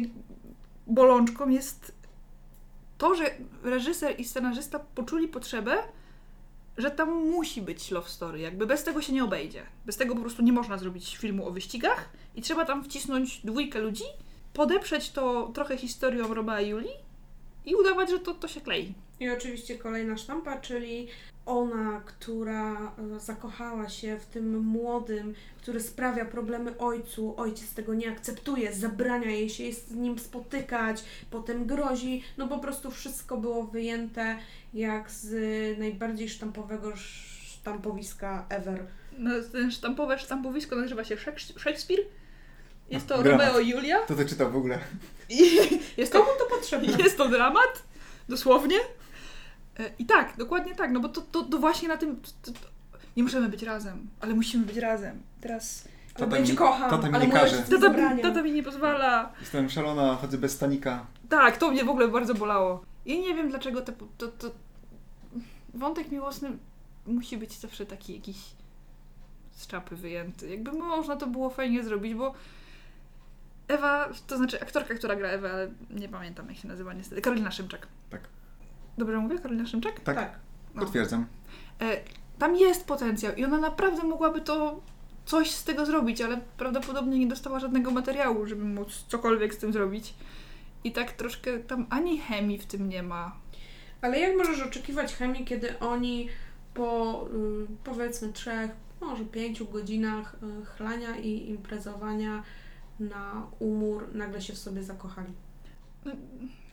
bolączką jest to, że reżyser i scenarzysta poczuli potrzebę, że tam musi być love story. Jakby bez tego się nie obejdzie. Bez tego po prostu nie można zrobić filmu o wyścigach i trzeba tam wcisnąć dwójkę ludzi, podeprzeć to trochę historią Romea i Julii i udawać, że to, to się klei. I oczywiście kolejna sztampa, czyli ona, która e, zakochała się w tym młodym, który sprawia problemy ojcu, ojciec tego nie akceptuje, zabrania jej się z nim spotykać, potem grozi, no po prostu wszystko było wyjęte jak z najbardziej sztampowego sztampowiska ever. No, ten sztampowe sztampowisko nazywa się Szek- Szekspir. Jest to Dramat. Romeo i Julia. To to czytał w ogóle. I jest to Komu to potrzebne? Jest to dramat, dosłownie. E, I tak, dokładnie tak, no bo to, to, to właśnie na tym. To, to, nie możemy być razem, ale musimy być razem. Teraz. Tata będzie mi- kocham, tata mi ale nie każe. Tata, tata mi nie pozwala. Jestem szalona, chodzę bez stanika. Tak, to mnie w ogóle bardzo bolało. I nie wiem dlaczego te, to, to. Wątek miłosny musi być zawsze taki jakiś z czapy wyjęty. Jakby można to było fajnie zrobić, bo Ewa, to znaczy aktorka, która gra Ewę, ale nie pamiętam jak się nazywa niestety. Karolina Szymczak. Tak. Dobrze mówię? Karolina Szymczak? Tak, tak. No. potwierdzam. E, tam jest potencjał i ona naprawdę mogłaby to coś z tego zrobić, ale prawdopodobnie nie dostała żadnego materiału, żeby móc cokolwiek z tym zrobić. I tak troszkę tam ani chemii w tym nie ma. Ale jak możesz oczekiwać chemii, kiedy oni po y, powiedzmy trzech, może pięciu godzinach y, chlania i imprezowania na umór nagle się w sobie zakochali?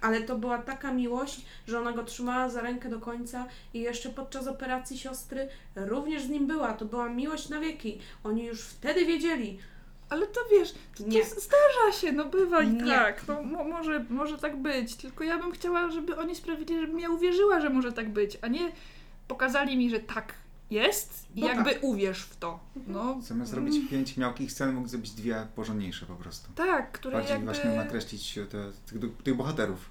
Ale to była taka miłość, że ona go trzymała za rękę do końca i jeszcze podczas operacji siostry również z nim była. To była miłość na wieki. Oni już wtedy wiedzieli. Ale to wiesz, to, Nie. zdarza się, no bywa i Nie. tak. No, mo, może, może tak być. Tylko ja bym chciała, żeby oni sprawili, żebym ja uwierzyła, że może tak być, a nie pokazali mi, że tak jest i Bo jakby uwierz w to. Mhm. No, Zamiast zrobić pięć miałkich scen, mógł zrobić dwie porządniejsze po prostu. tak, które Bardziej jakby... właśnie nakreślić te, tych, tych bohaterów.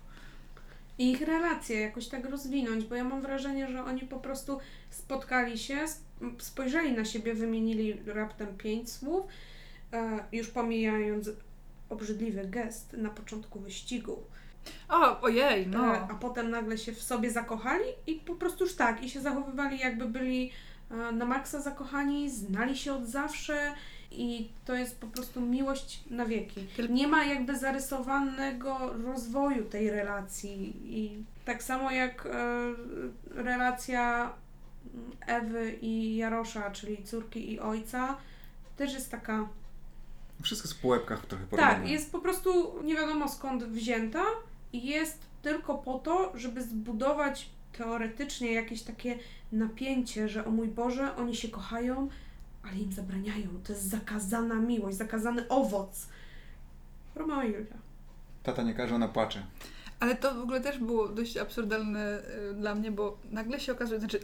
I ich relacje jakoś tak rozwinąć, bo ja mam wrażenie, że oni po prostu spotkali się, sp- spojrzeli na siebie, wymienili raptem pięć słów, e, już pomijając obrzydliwy gest na początku wyścigu. O, ojej, no. E, a potem nagle się w sobie zakochali i po prostu już tak, i się zachowywali jakby byli e, na maksa zakochani, znali się od zawsze i to jest po prostu miłość na wieki. Nie ma jakby zarysowanego rozwoju tej relacji i tak samo jak e, relacja Ewy i Jarosza, czyli córki i ojca, też jest taka Wszystko jest po łebkach trochę porobione. tak, jest po prostu nie wiadomo skąd wzięta i jest tylko po to, żeby zbudować teoretycznie jakieś takie napięcie, że o mój Boże, oni się kochają, ale im zabraniają. To jest zakazana miłość, zakazany owoc. Romeo i Julia. Tata nie każe, ona płacze. Ale to w ogóle też było dość absurdalne y, dla mnie, bo nagle się okazuje, znaczy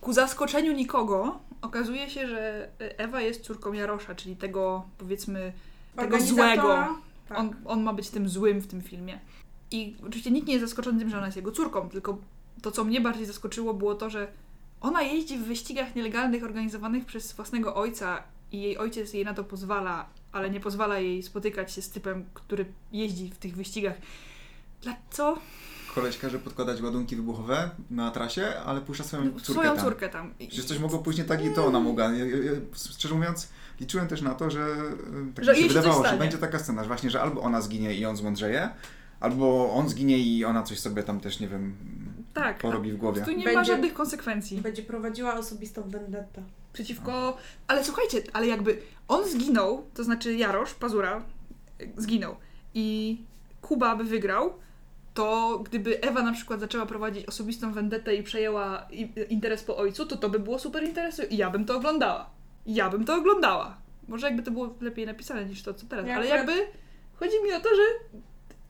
ku zaskoczeniu nikogo okazuje się, że y, Ewa jest córką Jarosza, czyli tego powiedzmy tego złego. Tak. On, on ma być tym złym w tym filmie. I oczywiście nikt nie jest zaskoczony tym, że ona jest jego córką, tylko to, co mnie bardziej zaskoczyło, było to, że ona jeździ w wyścigach nielegalnych organizowanych przez własnego ojca i jej ojciec jej na to pozwala, ale nie pozwala jej spotykać się z typem, który jeździ w tych wyścigach. Dla co? Koleś każe podkładać ładunki wybuchowe na trasie, ale puszcza swoją córkę Swoją tam. córkę tam. Przecież coś mogło później tak i to ona mogła. Ja, ja, szczerze mówiąc, liczyłem też na to, że e, tak Że mi się wydawało, że będzie taka scena, że właśnie, że albo ona zginie i on zmądrzeje, albo on zginie i ona coś sobie tam też, nie wiem, Tak. porobi w głowie. Tu nie ma Będzie- żadnych konsekwencji. Będzie prowadziła osobistą vendettę. przeciwko. Ale słuchajcie, ale jakby on zginął, to znaczy Jarosz, Pazura, y, zginął i Kuba by wygrał, to gdyby Ewa na przykład zaczęła prowadzić osobistą vendetę i przejęła i- interes po ojcu, to to by było super interesu i ja bym to oglądała. Ja bym to oglądała. Może jakby to było lepiej napisane niż to, co teraz, Ja ale jakby chodzi mi o to, że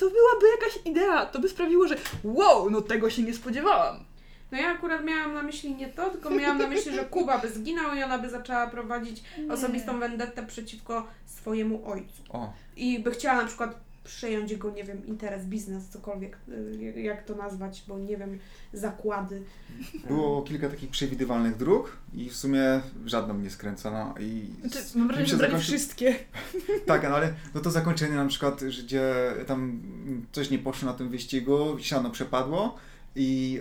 to byłaby jakaś idea, to by sprawiło, że wow, no tego się nie spodziewałam. No ja akurat miałam na myśli nie to, tylko miałam na myśli, że Kuba by zginął i ona by zaczęła prowadzić osobistą vendettę przeciwko swojemu ojcu. O, I by chciała na przykład przejąć jego, nie wiem, interes, biznes, cokolwiek, y, jak to nazwać, bo nie wiem, zakłady. było kilka takich przewidywalnych dróg i w sumie żadną nie skręcono i Znaczy, mam wrażenie, że zakończy- wszystkie. Tak, no ale no to zakończenie na przykład, że gdzie tam coś nie poszło na tym wyścigu, siano przepadło i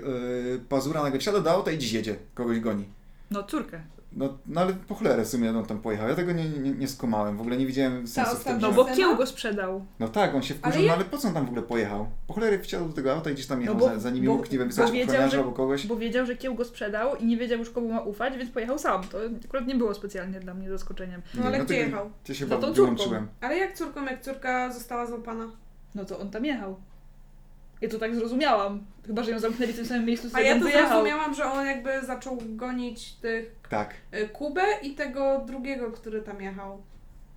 yy, Pazura nagle wsiada do auta i dziś jedzie, kogoś goni. No, córkę. No, no ale po cholerę w sumie on tam pojechał. Ja tego nie, nie, nie skumałem. W ogóle nie widziałem sensu w tym, No, że... bo kieł go sprzedał. No tak, on się wkurzył, Ale ja- no ale po co on tam w ogóle pojechał? Po cholerę wsiadł do tego auta i gdzieś tam jechał No bo- za, za nimi bo- mógł, nie wiem, bo wysłać wiedział, ochroniarza że- albo kogoś. Bo wiedział, że kieł go sprzedał i nie wiedział już komu ma ufać, więc pojechał sam. To akurat nie było specjalnie dla mnie zaskoczeniem. No ale Nie, gdzie tego- jechał? Cię się Za chyba tą córką. wyłączyłem. Ale jak córką, jak córka została złapana? No to on tam jechał. Ja to tak zrozumiałam. Chyba, że ją zamknęli w tym samym miejscu, z A ja to wyjechał. zrozumiałam, że on jakby zaczął gonić tych Tak. y, Kubę i tego drugiego, który tam jechał.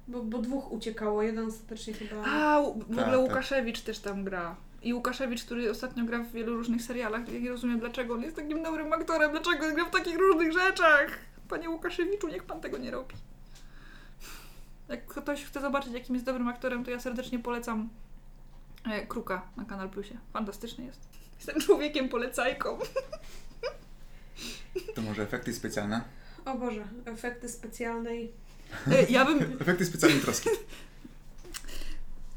Bo, bo dwóch uciekało, jeden ostatecznie chyba... A, w Tak, ogóle tak. Łukaszewicz też tam gra. I Łukaszewicz, który ostatnio gra w wielu różnych serialach, ja nie rozumiem dlaczego on jest takim dobrym aktorem, dlaczego on gra w takich różnych rzeczach. Panie Łukaszewiczu, niech pan tego nie robi. Jak ktoś chce zobaczyć, jakim jest dobrym aktorem, to ja serdecznie polecam Kruka na Kanal Plusie. Fantastyczny jest. Jestem człowiekiem polecajką. To może efekty specjalne? O Boże, efekty specjalne i... E, ja bym... Efekty specjalne troski.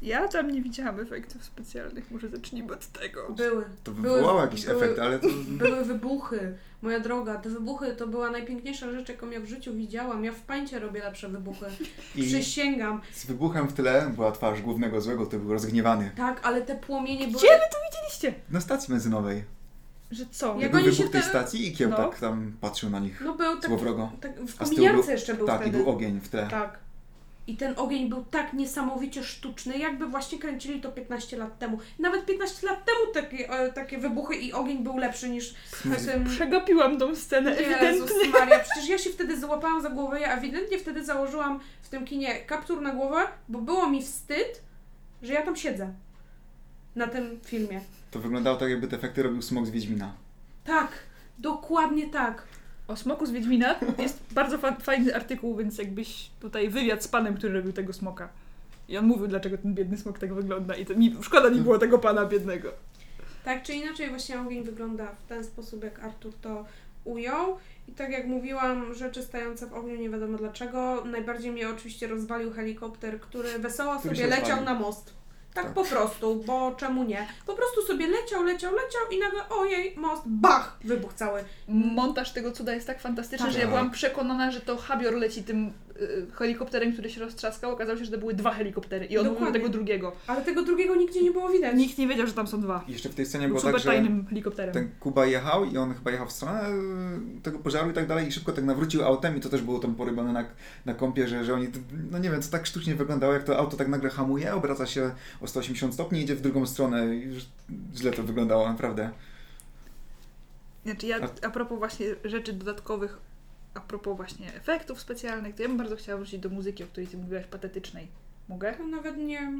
Ja tam nie widziałam efektów specjalnych, może zacznijmy od tego. Były. To Były- wywołało jakiś były- efekt, ale to... Były wybuchy. Moja droga, te wybuchy to była najpiękniejsza rzecz, jaką ja w życiu widziałam. Ja w pańcie robię lepsze wybuchy. I Przysięgam. z wybuchem w tle była twarz głównego złego, który był rozgniewany. Tak, ale te płomienie były... Gdzie wy to widzieliście? Na stacji benzynowej. Że co? Jak był oni wybuch się tej te- stacji i kieł No. tak tam patrzył na nich No był tak, złowrogo. tak w kominiarce był- jeszcze był Tak, wtedy. i był ogień w tle. Tak. I ten ogień był tak niesamowicie sztuczny, jakby właśnie kręcili to 15 lat temu. Nawet 15 lat temu takie, e, takie wybuchy i ogień był lepszy niż tym... Przegapiłam tą scenę, ewidentnie. Jezus Maria, przecież ja się wtedy złapałam za głowę, ja ewidentnie wtedy założyłam w tym kinie kaptur na głowę, bo było mi wstyd, że ja tam siedzę. Na tym filmie. To wyglądało tak, jakby te efekty robił smok z Wiedźmina. Tak, dokładnie tak. O smoku z Wiedźmina jest bardzo fa- fajny artykuł, więc jakbyś tutaj wywiad z panem, który robił tego smoka. I on mówił, dlaczego ten biedny smok tak wygląda. I to mi, szkoda mi było tego pana biednego. Tak czy inaczej właśnie ogień wygląda w ten sposób, jak Artur to ujął. I tak jak mówiłam, rzeczy stające w ogniu nie wiadomo dlaczego. Najbardziej mnie oczywiście rozwalił helikopter, który wesoło Który sobie leciał na most. Tak, Tak. po prostu, bo czemu nie? Po prostu sobie leciał, leciał, leciał i nagle ojej, most, bach, wybuch cały. Montaż tego cuda jest tak fantastyczny, Tak. że ja byłam przekonana, że to Habior leci tym helikopterem, który się roztrzaskał. Okazało się, że to były dwa helikoptery i on mówił Dokładnie. tego drugiego. Ale tego drugiego nigdzie nie było widać. Nikt nie wiedział, że tam są dwa. I jeszcze w tej scenie Był było super tak, że tajnym helikopterem. ten Kuba jechał i on chyba jechał w stronę e, tego pożaru i tak dalej i szybko tak nawrócił autem i to też było tam porybione na, na kąpie, że, że oni, no nie wiem, to tak sztucznie wyglądało, jak to auto tak nagle hamuje, obraca się o 180 stopni i idzie w drugą stronę i już źle to wyglądało, naprawdę. Znaczy ja a propos właśnie rzeczy dodatkowych, a propos właśnie efektów specjalnych, to ja bym bardzo chciała wrócić do muzyki, o której ty mówiłaś, patetycznej. Mogę? To nawet nie,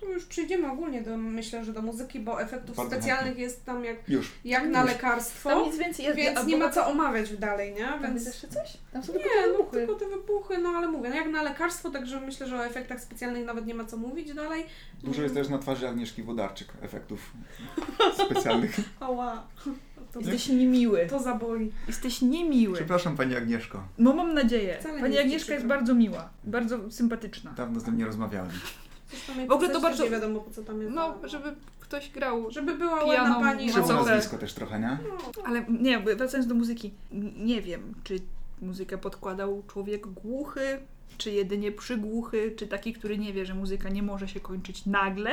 to już przejdziemy ogólnie do, myślę, że do muzyki, bo efektów Bardzo specjalnych jest tam jak, Już. jak na Już. lekarstwo. Tam nic więcej jest. Więc nie ma co omawiać dalej, nie? Tam Więc jest jeszcze coś? Tam są Nie, tylko no wybuchy. tylko te wybuchy, no ale mówię, no jak na lekarstwo, także myślę, że o efektach specjalnych nawet nie ma co mówić dalej. Dużo jest też na twarzy Agnieszki Wodarczyk efektów specjalnych. Ała, to, Jesteś niemiły. to zaboli. Jesteś niemiły. Przepraszam Pani Agnieszko, No mam nadzieję. Wcale Pani Agnieszka jest bardzo miła. Bardzo sympatyczna. dawno z tym nie rozmawiałem. W ogóle to bardzo- Nie wiadomo po co tam jest. No, żeby ktoś grał. Żeby była ładna pani. Trzeba Macochę. nazwisko też trochę, nie? No, Ale nie, wracając do muzyki. Nie wiem, czy muzykę podkładał człowiek głuchy, czy jedynie przygłuchy, czy taki, który nie wie, że muzyka nie może się kończyć nagle.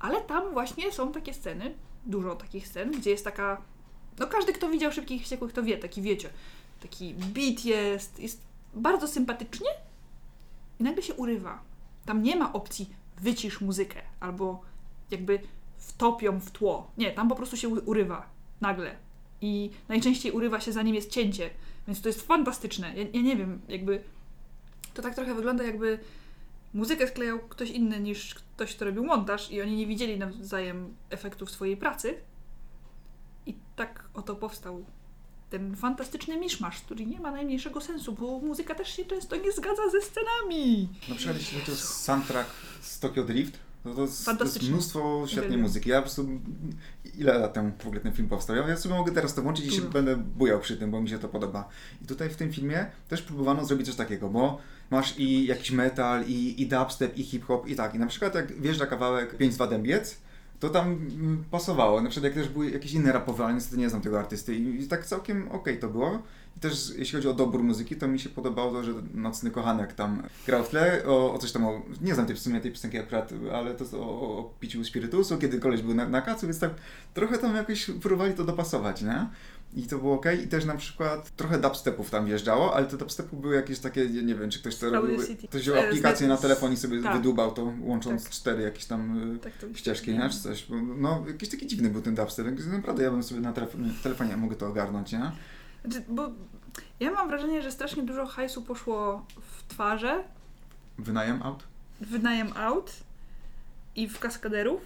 Ale tam właśnie są takie sceny, dużo takich scen, gdzie jest taka. No każdy, kto widział szybkich wściekłych, to wie, taki wiecie. Taki beat jest, jest bardzo sympatycznie i nagle się urywa. Tam nie ma opcji wycisz muzykę albo jakby wtopią w tło. Nie, tam po prostu się urywa. Nagle. I najczęściej urywa się zanim jest cięcie. Więc to jest fantastyczne. Ja, ja nie wiem, jakby to tak trochę wygląda jakby muzykę sklejał ktoś inny niż ktoś, kto robił montaż i oni nie widzieli nawzajem efektów swojej pracy. I tak oto powstał ten fantastyczny miszmasz, który nie ma najmniejszego sensu, bo muzyka też się często nie zgadza ze scenami. Na przykład jeśli chodzi o soundtrack z Tokyo Drift, no to, to, jest, to jest mnóstwo świetnej muzyki. Ja po prostu, ile lat temu w ogóle ten film powstał? Ja, sobie mogę teraz to włączyć i się będę bujał przy tym, bo mi się to podoba. I tutaj w tym filmie też próbowano zrobić coś takiego, bo masz i jakiś metal, i, i dubstep, i hip-hop, i tak. I na przykład jak wjeżdża kawałek 5-2 Dębiec, to tam mm, pasowało. Na przykład jak też były jakieś inne rapowe, ale niestety nie znam tego artysty i, i tak całkiem okej to było. I też jeśli chodzi o dobór muzyki, to mi się podobało to, że Nocny Kochanek tam grał w tle, o, o coś tam, o, nie znam tej, w sumie tej piosenki akurat, ale to o, o, o piciu spirytusu, kiedy koleś był na, na kacu, więc tak trochę tam jakoś próbowali to dopasować, nie? I to było ok. I też na przykład trochę dubstepów tam wjeżdżało, ale te dubstepy były jakieś takie, nie wiem, czy ktoś to robił. Ktoś wziął E, aplikację na telefon i sobie tak. wydubał to, łącząc Tak. cztery jakieś tam y, Tak ścieżki, nie? Czy coś. No, jakiś taki dziwny był ten dubstep. więc Naprawdę ja bym sobie na telefonie, telefonie mogę to ogarnąć, nie? Znaczy, bo ja mam wrażenie, że strasznie dużo hajsu poszło w twarze, Wynajem aut? wynajem aut i w kaskaderów,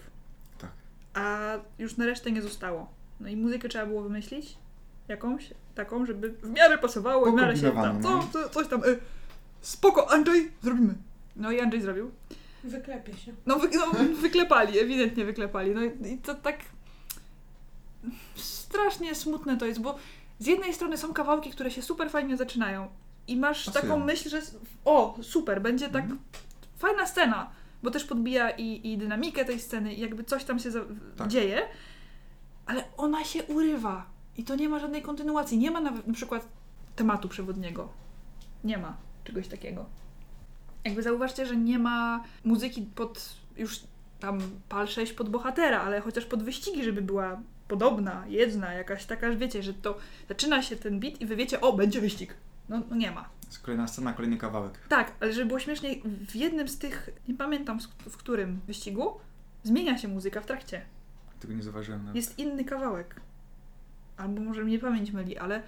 Tak. a już na resztę nie zostało. No i muzykę trzeba było wymyślić jakąś taką, żeby w miarę pasowało, w miarę się tam, Pokombinowaną, co, co, coś tam, y, spoko, Andrzej, zrobimy. No i Andrzej zrobił. Wyklepie się. No, wy, no wyklepali, ewidentnie wyklepali. No i i to tak strasznie smutne to jest, bo z jednej strony są kawałki, które się super fajnie zaczynają i masz Pasują. taką myśl, że o, super, będzie tak Mhm. fajna scena, bo też podbija i, i dynamikę tej sceny i jakby coś tam się za- Tak. dzieje, ale ona się urywa i to nie ma żadnej kontynuacji. Nie ma nawet na przykład tematu przewodniego. Nie ma czegoś takiego. Jakby zauważcie, że nie ma muzyki pod już tam pal 6 pod bohatera, ale chociaż pod wyścigi, żeby była podobna, jedna, jakaś taka, że wiecie, że to zaczyna się ten beat i wy wiecie, o, będzie wyścig. No, no nie ma. Kolejna scena, kolejny kawałek. Tak, ale żeby było śmieszniej, w jednym z tych, nie pamiętam w którym wyścigu, zmienia się muzyka w trakcie. Tego nie zauważyłem nawet. Jest inny kawałek. Albo może mnie pamięć myli, ale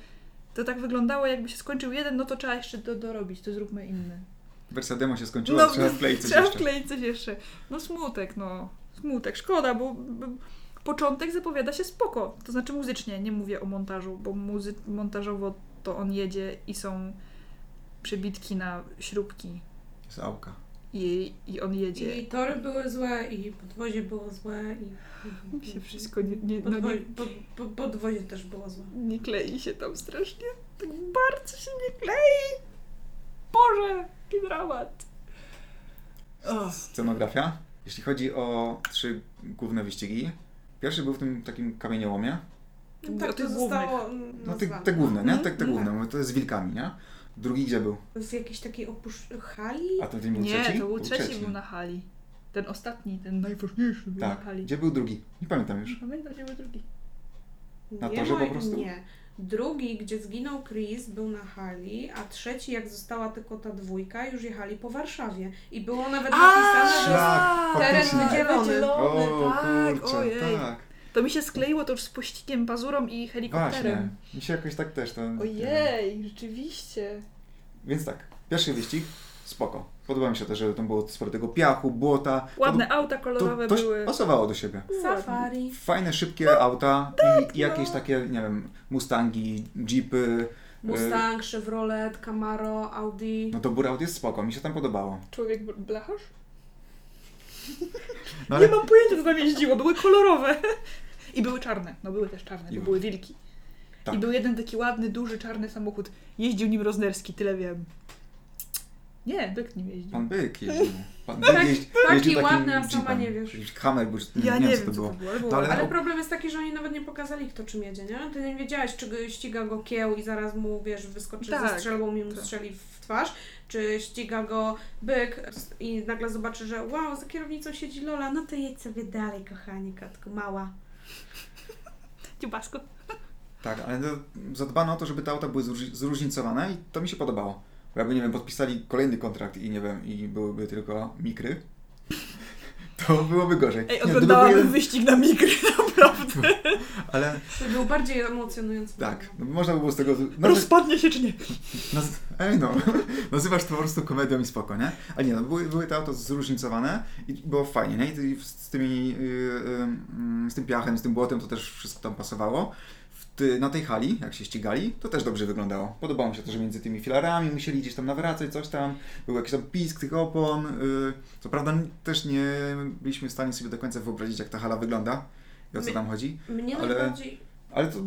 to tak wyglądało, jakby się skończył jeden, no to trzeba jeszcze do, dorobić, to zróbmy inny. Wersja demo się skończyła, trzeba wkleić coś trzeba jeszcze. wkleić coś jeszcze. No smutek, no. Smutek. Szkoda, bo, bo początek zapowiada się spoko. To znaczy muzycznie, nie mówię o montażu, bo muzy- montażowo to on jedzie i są przybitki na śrubki Jest auka. I, i on jedzie. I tory były złe, i podwozie było złe, i... Mi się wszystko nie, nie, no Podwo- nie, pod, pod, podwozie też było złe. nie klei się tam strasznie. Tak bardzo się nie klei. Boże, jaki dramat. Oh. Scenografia. Jeśli chodzi o trzy główne wyścigi, pierwszy był w tym takim kamieniołomie. Mówię tak to zostało No te, te główne, nie? Mhm. Te, te główne, bo to jest z wilkami, nie? Drugi gdzie był? Z jakiejś takiej opusz- hali? A ten film był Nie, trzeci? to był trzeci, był na hali. Ten ostatni, ten najważniejszy był Tak. na hali. Gdzie był drugi? Nie pamiętam Nie już. pamiętam, gdzie był drugi. Na nie, torze po prostu? Nie. Drugi, gdzie zginął Chris, był na hali, a trzeci, jak została tylko ta dwójka, już jechali po Warszawie. I było nawet napisane, że Szlak, teren wydzielony. O tak, kurczę, ojej. tak. To mi się skleiło to już z pościgiem, pazurą i helikopterem. Właśnie. Mi się jakoś tak też to... Ojej, rzeczywiście. Więc tak, pierwszy wyścig, spoko. Podoba mi się to, że tam było sporo tego piachu, błota. Ładne to, auta kolorowe to, to były. pasowało do siebie. Safari. Fajne, szybkie auta i, i no. jakieś takie, nie wiem, Mustangi, Jeepy. Mustang, Chevrolet, Camaro, Audi. No dobór aut jest spoko, mi się tam podobało. Człowiek bl- blacharz? No ale Nie mam pojęcia, co tam jeździło. Były kolorowe. I były czarne. No były też czarne, bo były. wilki. Tak. I był jeden taki ładny, duży, czarny samochód. Jeździł nim Roznerski, tyle wiem. Nie, byk nim jeździł. pan Byk jeździł. Pan Byk Tak, jeździ, taki jeździł takim ładny, a sama nie wiesz. Jakiś Hammer, bo już Ja nie, nie wiem, co to było. było. ale było No, ale-. Ale problem jest taki, że oni nawet nie pokazali, kto czym jedzie, nie? Ty nie wiedziałaś, czy go ściga go kieł i zaraz mu, wiesz, wyskoczy Tak, ze strzelbą i mu tak. strzeli w twarz, czy ściga go byk i nagle zobaczy, że wow, za kierownicą siedzi Lola, no to jedź sobie dalej, kochanie, kotku, mała. Dziubasko. Tak, ale zadbano o to, żeby te auta były zróż- zróżnicowane i to mi się podobało. Bo jakby, nie wiem, podpisali kolejny kontrakt i nie wiem, i byłyby tylko mikry, to byłoby gorzej. Ej, Nie, oglądałabym jeden- wyścig na mikry, naprawdę. Ale To był bardziej emocjonujący. tak, no, można by było z tego... Nawet, Rozpadnie się czy nie? naz, ej no, nazywasz to po prostu komedią i spoko, nie? Ale nie, no, były, były te auta zróżnicowane i było fajnie, nie? I z tymi, yy, yy, z tym piachem, z tym błotem to też wszystko tam pasowało. Na tej hali, jak się ścigali, to też dobrze wyglądało. Podobało mi się to, że między tymi filarami musieli gdzieś tam nawracać, coś tam. Był jakiś tam pisk tych opon. Yy, co prawda też nie byliśmy w stanie sobie do końca wyobrazić, jak ta hala wygląda i o co tam chodzi. Mnie Ale- najbardziej Ale to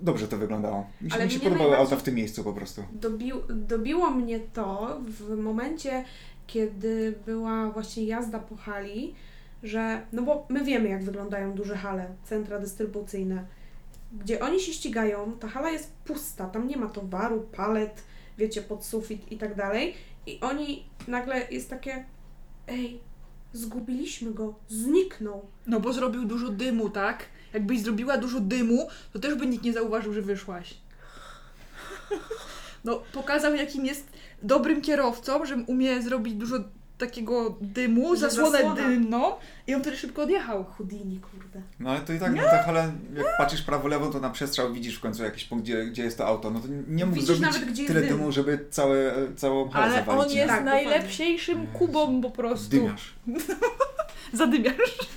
dobrze to wyglądało. Mi się, Ale mi się podobały najbardziej- auta w tym miejscu po prostu. dobił, dobiło mnie to w momencie, kiedy była właśnie jazda po hali, że, no bo my wiemy, jak wyglądają duże hale, centra dystrybucyjne, gdzie oni się ścigają, ta hala jest pusta, tam nie ma towaru, palet, wiecie, pod sufit i tak dalej. I oni nagle jest takie, ej, zgubiliśmy go, zniknął. No bo zrobił dużo dymu, tak? Jakbyś zrobiła dużo dymu, to też by nikt nie zauważył, że wyszłaś. No, pokazał jakim jest dobrym kierowcą, że umie zrobić dużo takiego dymu, zasłonę zasłona. dymną i on wtedy szybko odjechał. Houdini, kurde. No ale to i tak, no tak, ale jak patrzysz prawo-lewo, to na przestrzał widzisz w końcu jakiś punkt, gdzie, gdzie jest to auto. No to nie mógł Widzisz zrobić nawet, gdzie tyle dym. dymu, żeby całe, całą halę Ale zawalić. on jest Tak, najlepszejszym kubą po prostu. Dymiarz. Zadymiarz.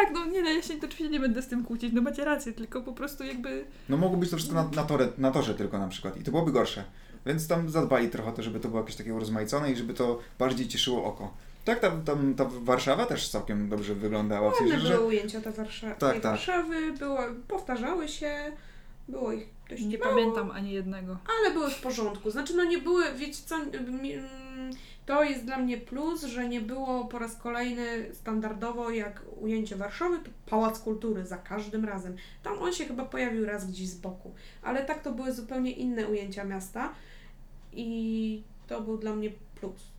tak, no nie, no ja się to oczywiście nie będę z tym kłócić, no macie rację, tylko po prostu jakby... No mogło być to wszystko na, na, torze, na torze tylko na przykład i to byłoby gorsze. Więc tam zadbali trochę o to, żeby to było jakieś takie urozmaicone i żeby to bardziej cieszyło oko. Tak, tam, tam ta Warszawa też całkiem dobrze wyglądała. W Ładne sensie, że były ujęcia te Warsza- Tak, tak. Warszawy, było, powtarzały się, było ich dość Nie mało, pamiętam ani jednego. ale były w porządku. Znaczy, no nie były, wiecie co, mm, to jest dla mnie plus, że nie było po raz kolejny standardowo jak ujęcie Warszawy, to Pałac Kultury za każdym razem. Tam on się chyba pojawił raz gdzieś z boku, ale tak to były zupełnie inne ujęcia miasta i to był dla mnie plus.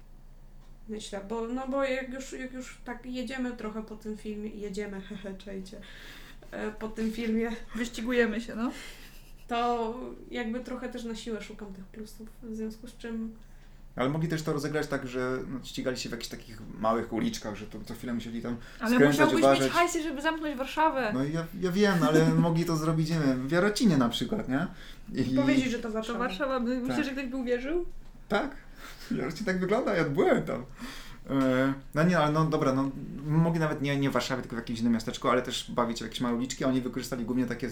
Myślę, bo, no bo jak już, jak już tak jedziemy trochę po tym filmie, jedziemy, hehe, czejcie, e, po tym filmie, Wyścigujemy się, no. to jakby trochę też na siłę szukam tych plusów, w związku z czym Ale mogli też to rozegrać tak, że no, ścigali się w jakichś takich małych uliczkach, że to co chwilę musieli tam Ale skręcać, musiałbyś uważać. mieć hajsy, żeby zamknąć Warszawę. No ja, ja wiem, ale mogli to zrobić, nie wiem, w Jarocinie na przykład, nie? I... powiedzieć, że to To Warszawa. Warszawa, my- myślisz, że ktoś by uwierzył? Tak, Jarocin tak wygląda, ja byłem tam. E, No nie, ale no dobra, no mogli nawet nie, nie w Warszawie, tylko w jakimś innym miasteczku, ale też bawić się w jakieś małe uliczki, a oni wykorzystali głównie takie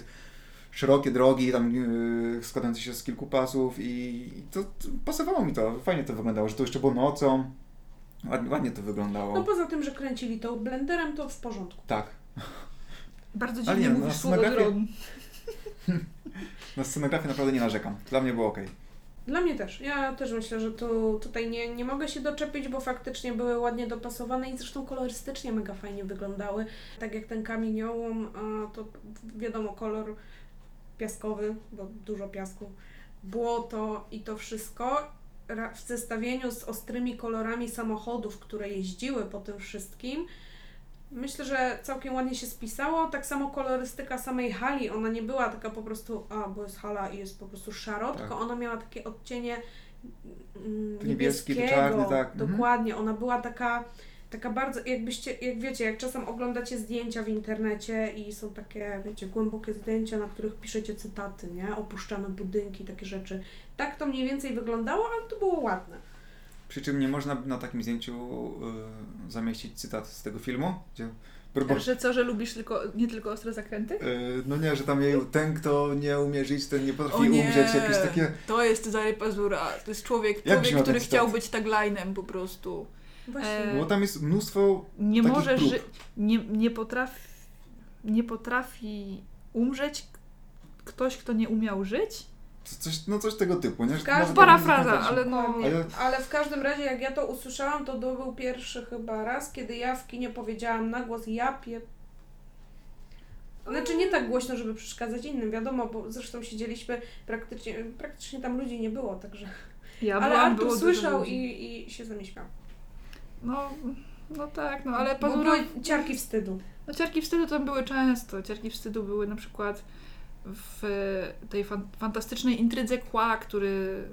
szerokie drogi, tam yy, składające się z kilku pasów i, i to, to pasowało mi to, fajnie to wyglądało, że to jeszcze było nocą, ładnie, ładnie to wyglądało. No poza tym, że kręcili to blenderem, to w porządku. Tak, Bardzo dziwnie nie, mówisz na słowo scenografię- dron. na scenografię naprawdę nie narzekam, dla mnie było ok. Dla mnie też. Ja też myślę, że tu, tutaj nie, nie mogę się doczepić, bo faktycznie były ładnie dopasowane i zresztą kolorystycznie mega fajnie wyglądały. Tak jak ten kamieniołom, a to wiadomo, kolor piaskowy, bo dużo piasku, błoto i to wszystko w zestawieniu z ostrymi kolorami samochodów, które jeździły po tym wszystkim, myślę, że całkiem ładnie się spisało. Tak samo kolorystyka samej hali, ona nie była taka po prostu, a bo jest hala i jest po prostu szaro, Tak. tylko ona miała takie odcienie mm, To niebieski, niebieskiego. czarny, tak. Mhm. Dokładnie, ona była taka taka bardzo, jakbyście, jak wiecie, jak czasem oglądacie zdjęcia w internecie i są takie, wiecie, głębokie zdjęcia, na których piszecie cytaty, nie? Opuszczane budynki, takie rzeczy. Tak to mniej więcej wyglądało, ale to było ładne. Przy czym nie można na takim zdjęciu y, zamieścić cytat z tego filmu, gdzie próba... Że co, że lubisz tylko, nie tylko ostre zakręty? Y, no nie, że tam jej, ten kto nie umie żyć, ten nie potrafi umrzeć, jakieś takie... to jest Cezary Pazura, to jest człowiek, człowiek który chciał być taglinem po prostu. Właśnie. E, Bo tam jest mnóstwo Nie takich może prób. ży- nie, nie potrafi nie potrafi umrzeć ktoś, kto nie umiał żyć? Co- Coś, no coś tego typu, nie? Może Parafraza, ale no... Dokładnie. Ale- Ale w każdym razie, jak ja to usłyszałam, to to był pierwszy chyba raz, kiedy ja w kinie powiedziałam na głos ja pie... Znaczy nie tak głośno, żeby przeszkadzać innym, wiadomo, bo zresztą siedzieliśmy praktycznie, praktycznie tam ludzi nie było, także... Ja ale Artur było słyszał i, i się ze mnie śmiał. No, no tak, no ale Pazura... były ciarki wstydu. No ciarki wstydu tam były często. Ciarki wstydu były na przykład w tej fan- fantastycznej intrydze Kła, który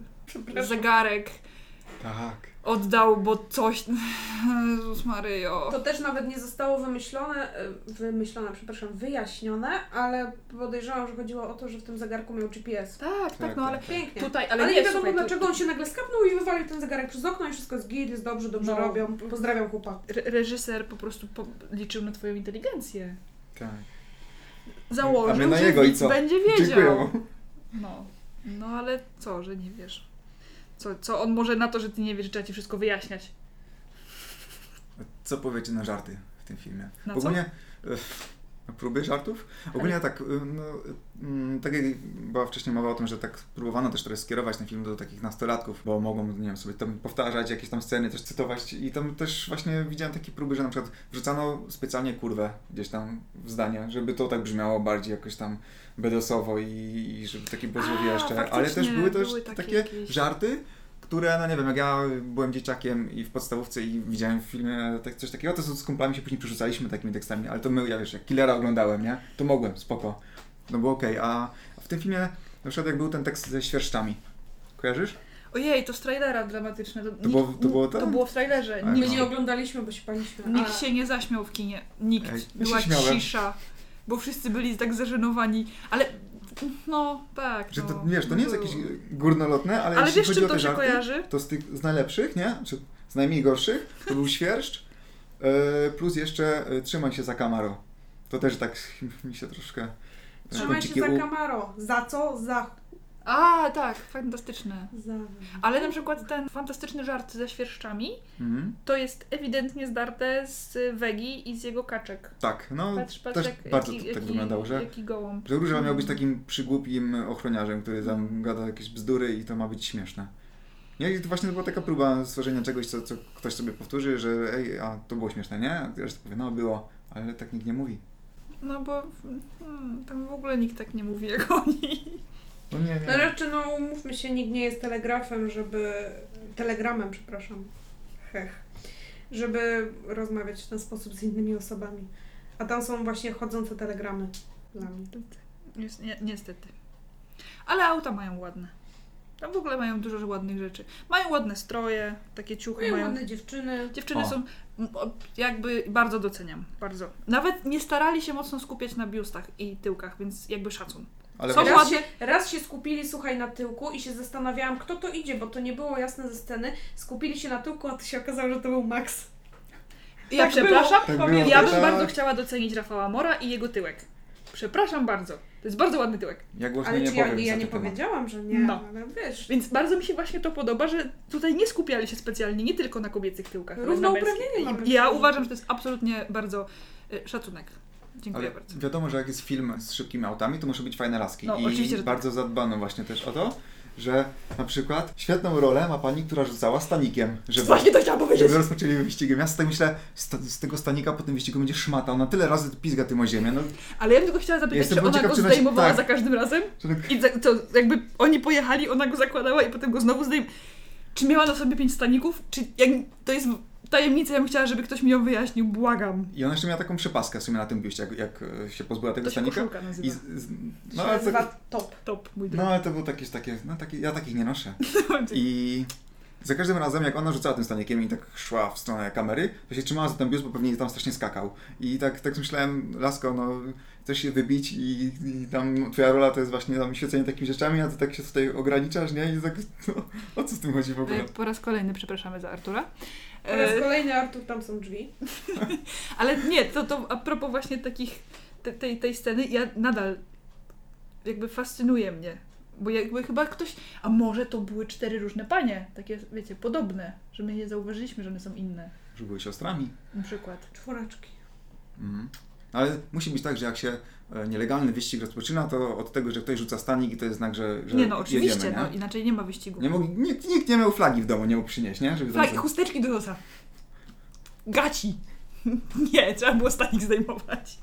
zegarek Tak. Oddał, bo coś... Jezus Maryjo. To też nawet nie zostało wymyślone, e, wymyślone, przepraszam, wyjaśnione, ale podejrzewam, że chodziło o to, że w tym zegarku miał GPS. Tak, tak, Tak, no ale tak. Pięknie. tutaj, Ale, ale, nie, nie, wiadomo słuchaj, to- dlaczego on się nagle skapnął i wywalił ten zegarek przez okno i wszystko jest git, jest dobrze, dobrze No. robią. Pozdrawiam chłopak. Re- reżyser po prostu po- liczył na twoją inteligencję. Tak. Założył, A my na że jego i widz co? będzie Dziękuję wiedział. mu. No. no ale co, że nie wiesz? Co, co on może na to, że ty nie wiesz, że trzeba ci wszystko wyjaśniać? Co powiecie na żarty w tym filmie? Na Bo co? Próby żartów. Ogólnie tak, y, no, mm, tak jak była wcześniej mowa o tym, że tak próbowano też teraz skierować ten film do takich nastolatków, bo mogą, nie wiem, sobie tam powtarzać jakieś tam sceny, też cytować i tam też właśnie widziałem takie próby, że na przykład wrzucano specjalnie kurwę gdzieś tam w zdanie, żeby to tak brzmiało bardziej jakoś tam bedosowo i, i żeby takie było A, złowieszcze, ale też były też były takie takie jakieś- żarty, które, no nie wiem, jak ja byłem dzieciakiem i w podstawówce i widziałem w filmie tak, coś takiego, to z kumplami się później przerzucaliśmy takimi tekstami, ale to my, ja wiesz, jak Killera oglądałem, nie? To mogłem, spoko. No było okej, a w tym filmie na przykład jak był ten tekst ze świerszczami, kojarzysz? Ojej, to z trailera dramatyczne. To, było- to było to? To było w trailerze. My Nikt, no. nie oglądaliśmy, bo się paliśmy. nikt się nie zaśmiał w kinie. Nikt. Ej, ja Była cisza. Bo wszyscy byli tak zażenowani. Ale no tak. Że to, no, wiesz, to nie jest jakieś górnolotne, ale, Ale jeśli wiesz, chodzi o te to się żarty, kojarzy? to z tych z najlepszych, nie? Czy z najmniej gorszych, to był świerszcz, e, plus jeszcze e, trzymaj się za kamaro. To też tak mi się troszkę... Trzymaj się za Camaro. Za co? Za... A, tak, fantastyczne. Ale na przykład ten fantastyczny żart ze świerszczami Mhm. to jest ewidentnie zdarte z Wegi i z jego kaczek. Tak, no Patrz, patrz też jak, bardzo jaki, to tak jaki, wyglądało, że, jaki gołąb. że Róża miał być takim przygłupim ochroniarzem, który tam gada jakieś bzdury i to ma być śmieszne. Nie, i to właśnie była taka próba stworzenia czegoś, co, co ktoś sobie powtórzy, że ej, a to było śmieszne, nie? A reszta powie, no było, ale tak nikt nie mówi. No bo hmm, tam w ogóle nikt tak nie mówi jak oni. No nie, No nie. raczej, no umówmy się, nikt nie jest telegrafem, żeby... Telegramem, przepraszam. Hech. Żeby rozmawiać w ten sposób z innymi osobami. A tam są właśnie chodzące telegramy dla mnie. Ni- niestety. Ale auta mają ładne. Tam w ogóle mają dużo ładnych rzeczy. Mają ładne stroje, takie ciuchy Mają mają. ładne dziewczyny. Dziewczyny O. są jakby bardzo doceniam, bardzo. Nawet nie starali się mocno skupiać na biustach i tyłkach, więc jakby szacun. Ale właśnie- Raz się, raz się skupili, słuchaj, na tyłku i się zastanawiałam, kto to idzie, bo to nie było jasne ze sceny. Skupili się na tyłku, a to się okazało, że to był Max. Ja Tak przepraszam, Tak było, ja bym tak. bardzo chciała docenić Rafała Mora i jego tyłek. Przepraszam bardzo. To jest bardzo ładny tyłek. Ja głośno Ale nie czy ja, ja nie temat. powiedziałam, że nie, No. ale wiesz. Więc bardzo mi się właśnie to podoba, że tutaj nie skupiali się specjalnie nie tylko na kobiecych tyłkach, Równouprawnienie mamy I Ja uważam, że to jest absolutnie bardzo y, szacunek. Dziękuję Ale bardzo. wiadomo, że jak jest film z szybkimi autami, to muszą być fajne laski. No, I tak. bardzo zadbano właśnie też o to, że na przykład świetną rolę ma pani, która rzucała stanikiem, żeby, Właśnie to chciałam powiedzieć. żeby rozpoczęli wyścigiem. Ja tak myślę, z, tego stanika po tym wyścigu będzie szmata. Ona tyle razy pizga tym o ziemię. No, Ale ja bym tylko chciała zapytać, Jestem czy ona go zdejmowała tak. za każdym razem? tak, I za, to jakby oni pojechali, ona go zakładała i potem go znowu zdejmowała. Czy miała na sobie pięć staników? Czy jak, to jest tajemnica, ja bym chciała, żeby ktoś mi ją wyjaśnił, błagam. I ona jeszcze miała taką przepaskę w sumie na tym biuście, jak, jak się pozbyła tego To się stanika. nazywa. I z, z, No, no, się ale to, top. Top, mój no drogi. ale to było jakieś takie, no takie, ja takich nie noszę. I za każdym razem, jak ona rzucała tym stanikiem i tak szła w stronę kamery, to się trzymała za ten biust, bo pewnie tam strasznie skakał. I tak, tak myślałem, Lasko, no chcesz się wybić i, i tam twoja rola to jest właśnie tam świecenie takimi rzeczami, a ty tak się tutaj ograniczasz, nie? I tak, no, o co z tym chodzi w ogóle? E, Po raz kolejny przepraszamy za Artura. Po raz E, kolejny Artur, tam są drzwi. ale nie, to, to a propos właśnie takich, te, tej, tej sceny, ja nadal jakby fascynuje mnie. Bo jakby chyba ktoś, a może to były cztery różne panie, takie wiecie, podobne, że my nie zauważyliśmy, że one są inne. Że były siostrami. Na przykład. Czworaczki. Mhm. Ale musi być tak, że jak się e, nielegalny wyścig rozpoczyna, to od tego, że ktoś rzuca stanik i to jest znak, że, że Nie no, oczywiście, jedziemy, no nie? inaczej nie ma wyścigu. Nie mógł, nikt, nikt nie miał flagi w domu, nie mógł przynieść, nie? Żeby Flagi, chusteczki do nosa. Gaci. Nie, trzeba było stanik zdejmować.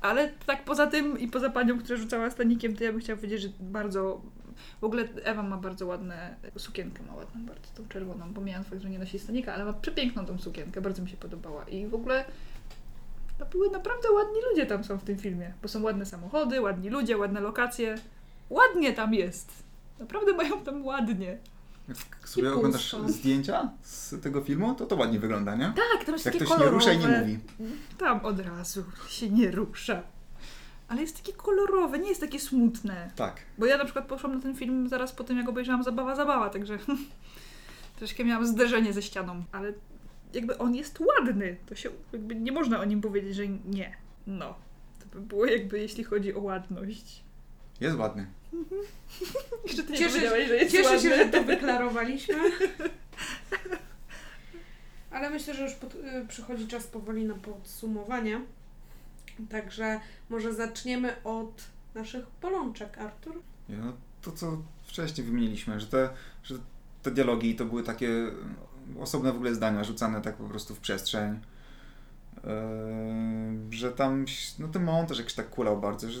Ale tak poza tym i poza panią, która rzucała stanikiem, to ja bym chciała powiedzieć, że bardzo... W ogóle Ewa ma bardzo ładne... Sukienkę ma ładną, bardzo tą czerwoną. Pomijając fakt, że nie nosi stanika, ale ma przepiękną tą sukienkę. Bardzo mi się podobała. I w ogóle... To były naprawdę ładni ludzie tam są w tym filmie. Bo są ładne samochody, ładni ludzie, ładne lokacje. Ładnie tam jest. Naprawdę mają tam ładnie. Jak sobie I oglądasz zdjęcia z tego filmu, to to ładnie wygląda, nie? Tak, tam jest Jak takie ktoś nie kolorowe. rusza i nie mówi. Tam od razu się nie rusza. Ale jest takie kolorowe, nie jest takie smutne. Tak. Bo ja na przykład poszłam na ten film zaraz po tym, jak obejrzałam Zabawa, Zabawa, także troszkę miałam zderzenie ze ścianą. Ale jakby on jest ładny, to się jakby nie można o nim powiedzieć, że nie. No. To by było jakby jeśli chodzi o ładność. Jest ładny. Jeszcze ty nie Cieszę, powiedziałeś, że jest cieszę ładny. się, że to wyklarowaliśmy. Ale myślę, że już pod, y, przychodzi czas powoli na podsumowanie. Także może zaczniemy od naszych bolączek, Artur. No, to, co wcześniej wymieniliśmy, że te, że te dialogi to były takie osobne w ogóle zdania, rzucane tak po prostu w przestrzeń. Yy, że tam, no ten montaż jakiś tak kulał bardzo, że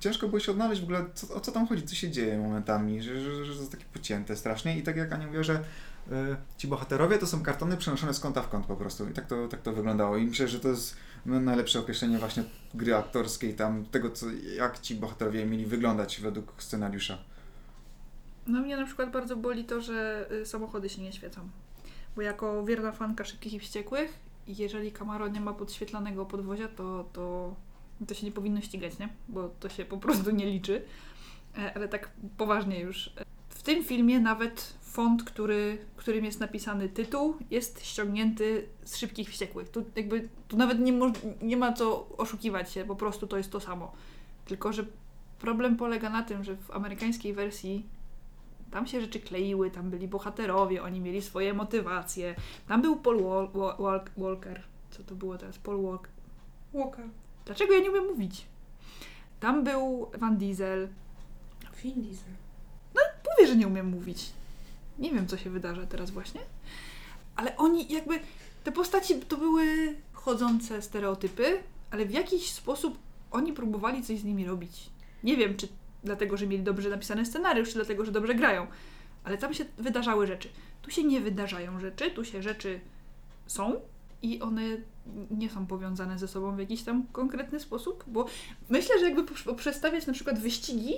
ciężko było się odnaleźć w ogóle, co, o co tam chodzi, co się dzieje momentami, że, że, że to takie pocięte strasznie i tak jak Ania mówiła, że yy, ci bohaterowie to są kartony przenoszone z kąta w kąt po prostu i tak to, tak to wyglądało i myślę, że to jest no, najlepsze określenie właśnie gry aktorskiej, tam tego, co, jak ci bohaterowie mieli wyglądać według scenariusza. No mnie na przykład bardzo boli to, że y, samochody się nie świecą. Bo jako wierna fanka szybkich i wściekłych, jeżeli Camaro nie ma podświetlanego podwozia, to, to, to się nie powinno ścigać, nie? Bo to się po prostu nie liczy. E, Ale tak poważnie już. W tym filmie nawet font, który, którym jest napisany tytuł, jest ściągnięty z szybkich wściekłych. Tu jakby tu nawet nie, nie ma co oszukiwać się, po prostu to jest to samo. Tylko, że problem polega na tym, że w amerykańskiej wersji tam się rzeczy kleiły, tam byli bohaterowie, oni mieli swoje motywacje. Tam był Paul Wal- Wa- Wal- Walker. Co to było teraz? Paul Walker. Walker. Dlaczego ja nie umiem mówić? Tam był Van Diesel. Vin Diesel. Mówię, że nie umiem mówić. Nie wiem, co się wydarza teraz właśnie. Ale oni jakby... Te postaci to były chodzące stereotypy, ale w jakiś sposób oni próbowali coś z nimi robić. Nie wiem, czy dlatego, że mieli dobrze napisany scenariusz, czy dlatego, że dobrze grają. Ale tam się wydarzały rzeczy. Tu się nie wydarzają rzeczy, tu się rzeczy są i one nie są powiązane ze sobą w jakiś tam konkretny sposób, bo myślę, że jakby poprz- poprzestawiać na przykład wyścigi,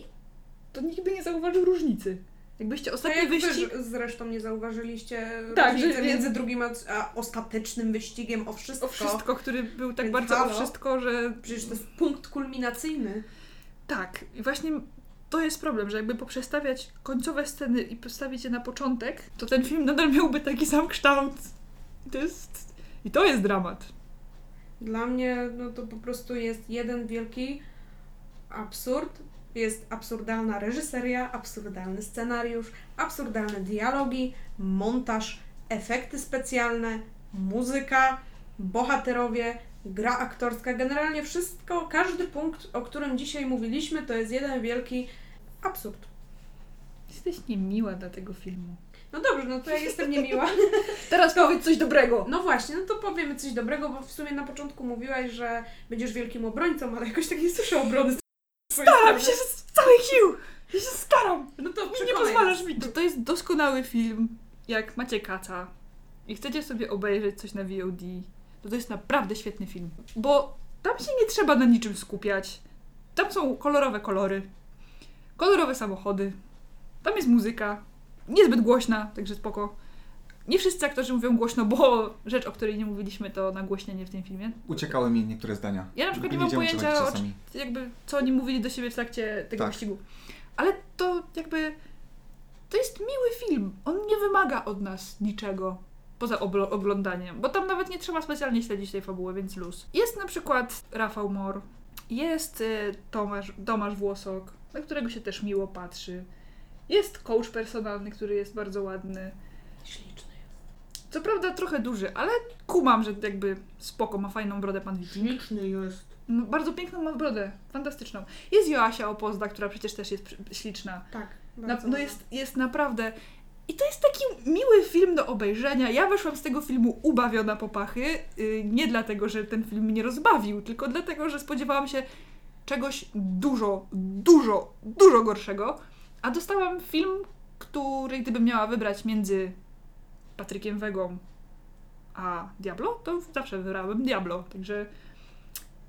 to nikt by nie zauważył różnicy. Jakbyście Tak ostatni jak wyścig... wy zresztą nie zauważyliście Tak, różnicy że- między drugim a, a ostatecznym wyścigiem o wszystko. O wszystko, który był tak Więc bardzo halo? o wszystko, że Przecież to jest punkt kulminacyjny. tak. I właśnie to jest problem, że jakby poprzestawiać końcowe sceny i postawić je na początek, to ten film nadal miałby taki sam kształt. I to jest... I to jest dramat. Dla mnie no to po prostu jest jeden wielki absurd. Jest absurdalna reżyseria, absurdalny scenariusz, absurdalne dialogi, montaż, efekty specjalne, muzyka, bohaterowie, gra aktorska. Generalnie wszystko, każdy punkt, o którym dzisiaj mówiliśmy, to jest jeden wielki absurd. Jesteś niemiła dla tego filmu. No dobrze, no to ja jestem niemiła. Teraz powiedz coś dobrego! No właśnie, no to powiemy coś dobrego, bo w sumie na początku mówiłaś, że będziesz wielkim obrońcą, ale jakoś tak nie słyszę obrony. Staram się z całych sił! Ja się staram! No to Nie pozwalasz mi. To, to jest doskonały film. Jak macie kaca i chcecie sobie obejrzeć coś na VOD, to to jest naprawdę świetny film. Bo tam się nie trzeba na niczym skupiać. Tam są kolorowe kolory, kolorowe samochody, tam jest muzyka, niezbyt głośna, także spoko. Nie wszyscy aktorzy mówią głośno, bo rzecz, o której nie mówiliśmy, to nagłośnienie w tym filmie. Uciekały mi niektóre zdania. Ja na przykład nie mam pojęcia, o jakby co oni mówili do siebie w trakcie tego Tak. wyścigu. Ale to jakby to jest miły film. On nie wymaga od nas niczego poza oglądaniem, bo tam nawet nie trzeba specjalnie śledzić tej fabuły, więc luz. Jest na przykład Rafał Mor, jest y, Tomasz, Tomasz Włosok, na którego się też miło patrzy. Jest coach personalny, który jest bardzo ładny. Śliczny jest. Co prawda trochę duży, ale kumam, że jakby spoko, ma fajną brodę pan Wiking. Śliczny jest. No, bardzo piękną ma brodę, fantastyczną. Jest Joasia Opozda, która przecież też jest śliczna. Tak. Na, no jest, jest naprawdę... I to jest taki miły film do obejrzenia. Ja wyszłam z tego filmu ubawiona po pachy. Yy, nie dlatego, że ten film mnie rozbawił, tylko dlatego, że spodziewałam się czegoś dużo, dużo, dużo gorszego. A dostałam film, który gdybym miała wybrać między Patrykiem Wegą a Diablo, to zawsze wybrałabym Diablo. Także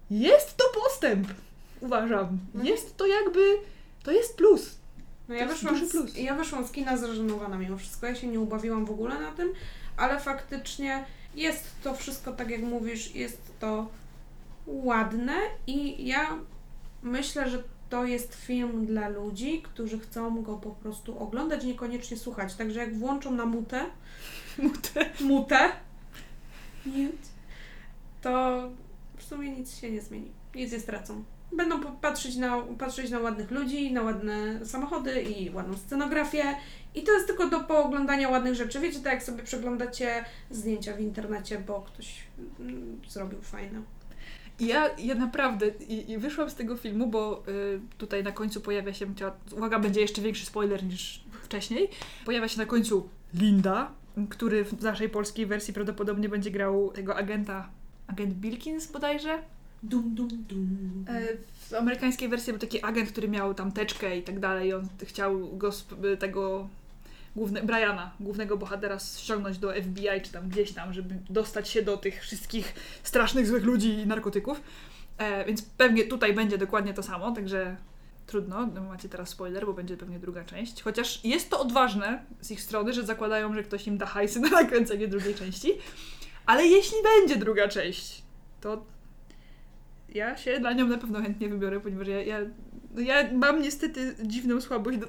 jest to postęp, uważam. Mhm. Jest to jakby, to jest plus. No To ja jest wyszłam, z, ja wyszłam z kina zreżenowana mimo wszystko. Ja się nie ubawiłam w ogóle na tym, ale faktycznie jest to wszystko, tak jak mówisz, jest to ładne i ja myślę, że to jest film dla ludzi, którzy chcą go po prostu oglądać, niekoniecznie słuchać. Także jak włączą na mutę, mutę, mute, to w sumie nic się nie zmieni. Nic nie stracą. Będą patrzeć na, patrzeć na ładnych ludzi, na ładne samochody i ładną scenografię. I to jest tylko do pooglądania ładnych rzeczy. Wiecie, tak jak sobie przeglądacie zdjęcia w internecie, bo ktoś mm, zrobił fajne. I ja, ja naprawdę i, i wyszłam z tego filmu, bo y, tutaj na końcu pojawia się, uwaga, będzie jeszcze większy spoiler niż wcześniej. Pojawia się na końcu Linda, który w naszej polskiej wersji prawdopodobnie będzie grał tego agenta, agent Bilkins bodajże. Dum, dum, dum. E, W amerykańskiej wersji był taki agent, który miał tam teczkę i tak dalej. On chciał go, tego główne, Briana, głównego bohatera, ściągnąć do FBI czy tam gdzieś tam, żeby dostać się do tych wszystkich strasznych, złych ludzi i narkotyków. E, więc pewnie tutaj będzie dokładnie to samo, także trudno, no macie teraz spoiler, bo będzie pewnie druga część. Chociaż jest to odważne z ich strony, że zakładają, że ktoś im da hajsy na nakręcenie drugiej części. Ale jeśli będzie druga część, to ja się dla nią na pewno chętnie wybiorę, ponieważ ja, ja, no ja mam niestety dziwną słabość do...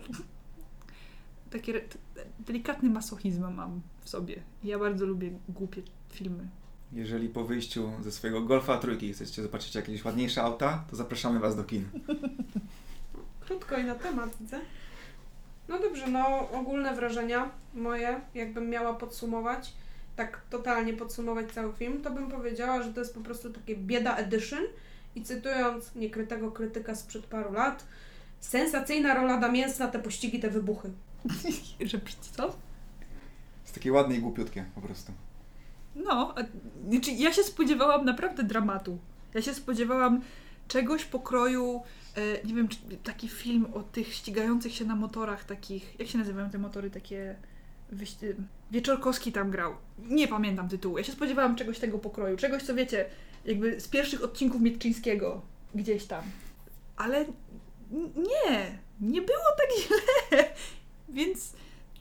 Takie re- t- delikatny masochizm mam w sobie. Ja bardzo lubię głupie filmy. Jeżeli po wyjściu ze swojego Golfa trójki chcecie zobaczyć jakieś ładniejsze auta, to zapraszamy Was do kin. Krótko i na temat, widzę. No dobrze, no ogólne wrażenia moje, jakbym miała podsumować, tak totalnie podsumować cały film, to bym powiedziała, że to jest po prostu takie bieda edition i cytując niekrytego krytyka sprzed paru lat, sensacyjna rola Damięsna, te pościgi, te wybuchy. Że co? Jest takie ładne i głupiutkie po prostu. No, a, znaczy ja się spodziewałam naprawdę dramatu. Ja się spodziewałam czegoś pokroju, e, nie wiem, czy taki film o tych ścigających się na motorach takich, jak się nazywają te motory takie, wyś- Wieczorkowski tam grał. Nie pamiętam tytułu. Ja się spodziewałam czegoś tego pokroju, czegoś co wiecie, jakby z pierwszych odcinków Mietczyńskiego gdzieś tam. Ale nie, nie było tak źle. Więc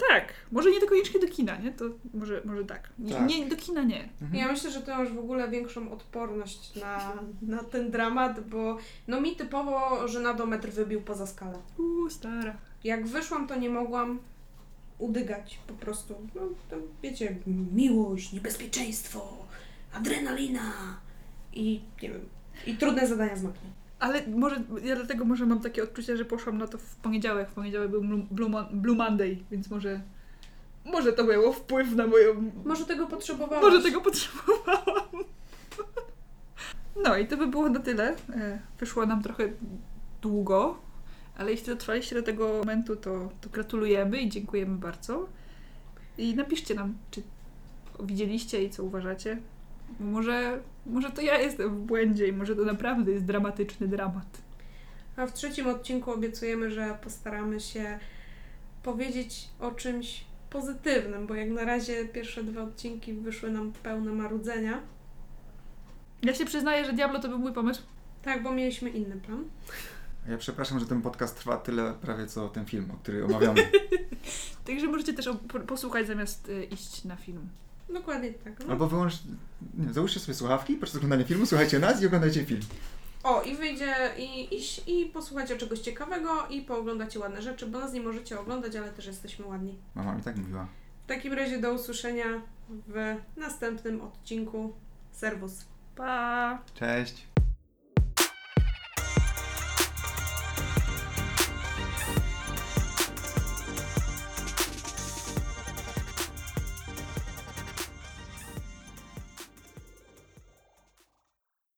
tak, może nie do koniecznie do kina, nie? To może, może tak. Nie, Tak. nie do kina nie. Mhm. Ja myślę, że ty masz w ogóle większą odporność na, na ten dramat, bo no mi typowo żenadometr wybił poza skalę. Uuu, stara. Jak wyszłam, to nie mogłam udygać po prostu. No, to wiecie, miłość, niebezpieczeństwo, adrenalina i nie wiem, i trudne zadania z matmy. Ale może, ja dlatego może mam takie odczucie, że poszłam na to w poniedziałek. W poniedziałek był Blue, Blue, Mon- Blue Monday, więc może, może to miało wpływ na moją... Może tego potrzebowałaś. Może tego potrzebowałam. No i to by było na tyle. E, Wyszło nam trochę długo, ale jeśli dotrwaliście do tego momentu, to, to gratulujemy i dziękujemy bardzo. I napiszcie nam, czy widzieliście i co uważacie. Bo Może, może to ja jestem w błędzie i może to naprawdę jest dramatyczny dramat. A w trzecim odcinku obiecujemy, że postaramy się powiedzieć o czymś pozytywnym, bo jak na razie pierwsze dwa odcinki wyszły nam pełne marudzenia. Ja się przyznaję, że Diablo to był mój pomysł. Tak, bo mieliśmy inny plan. Ja przepraszam, że ten podcast trwa tyle prawie co ten film, o który omawiamy. Także możecie też posłuchać zamiast y, iść na film. Dokładnie tak. No. Albo wyłącz... Nie, załóżcie sobie słuchawki, podczas oglądania filmu, słuchajcie nas i oglądajcie film. O, i wyjdzie i, i, i posłuchajcie czegoś ciekawego i pooglądacie ładne rzeczy, bo nas nie możecie oglądać, ale też jesteśmy ładni. Mama mi tak mówiła. W takim razie do usłyszenia w następnym odcinku. Serwus. Pa! Cześć!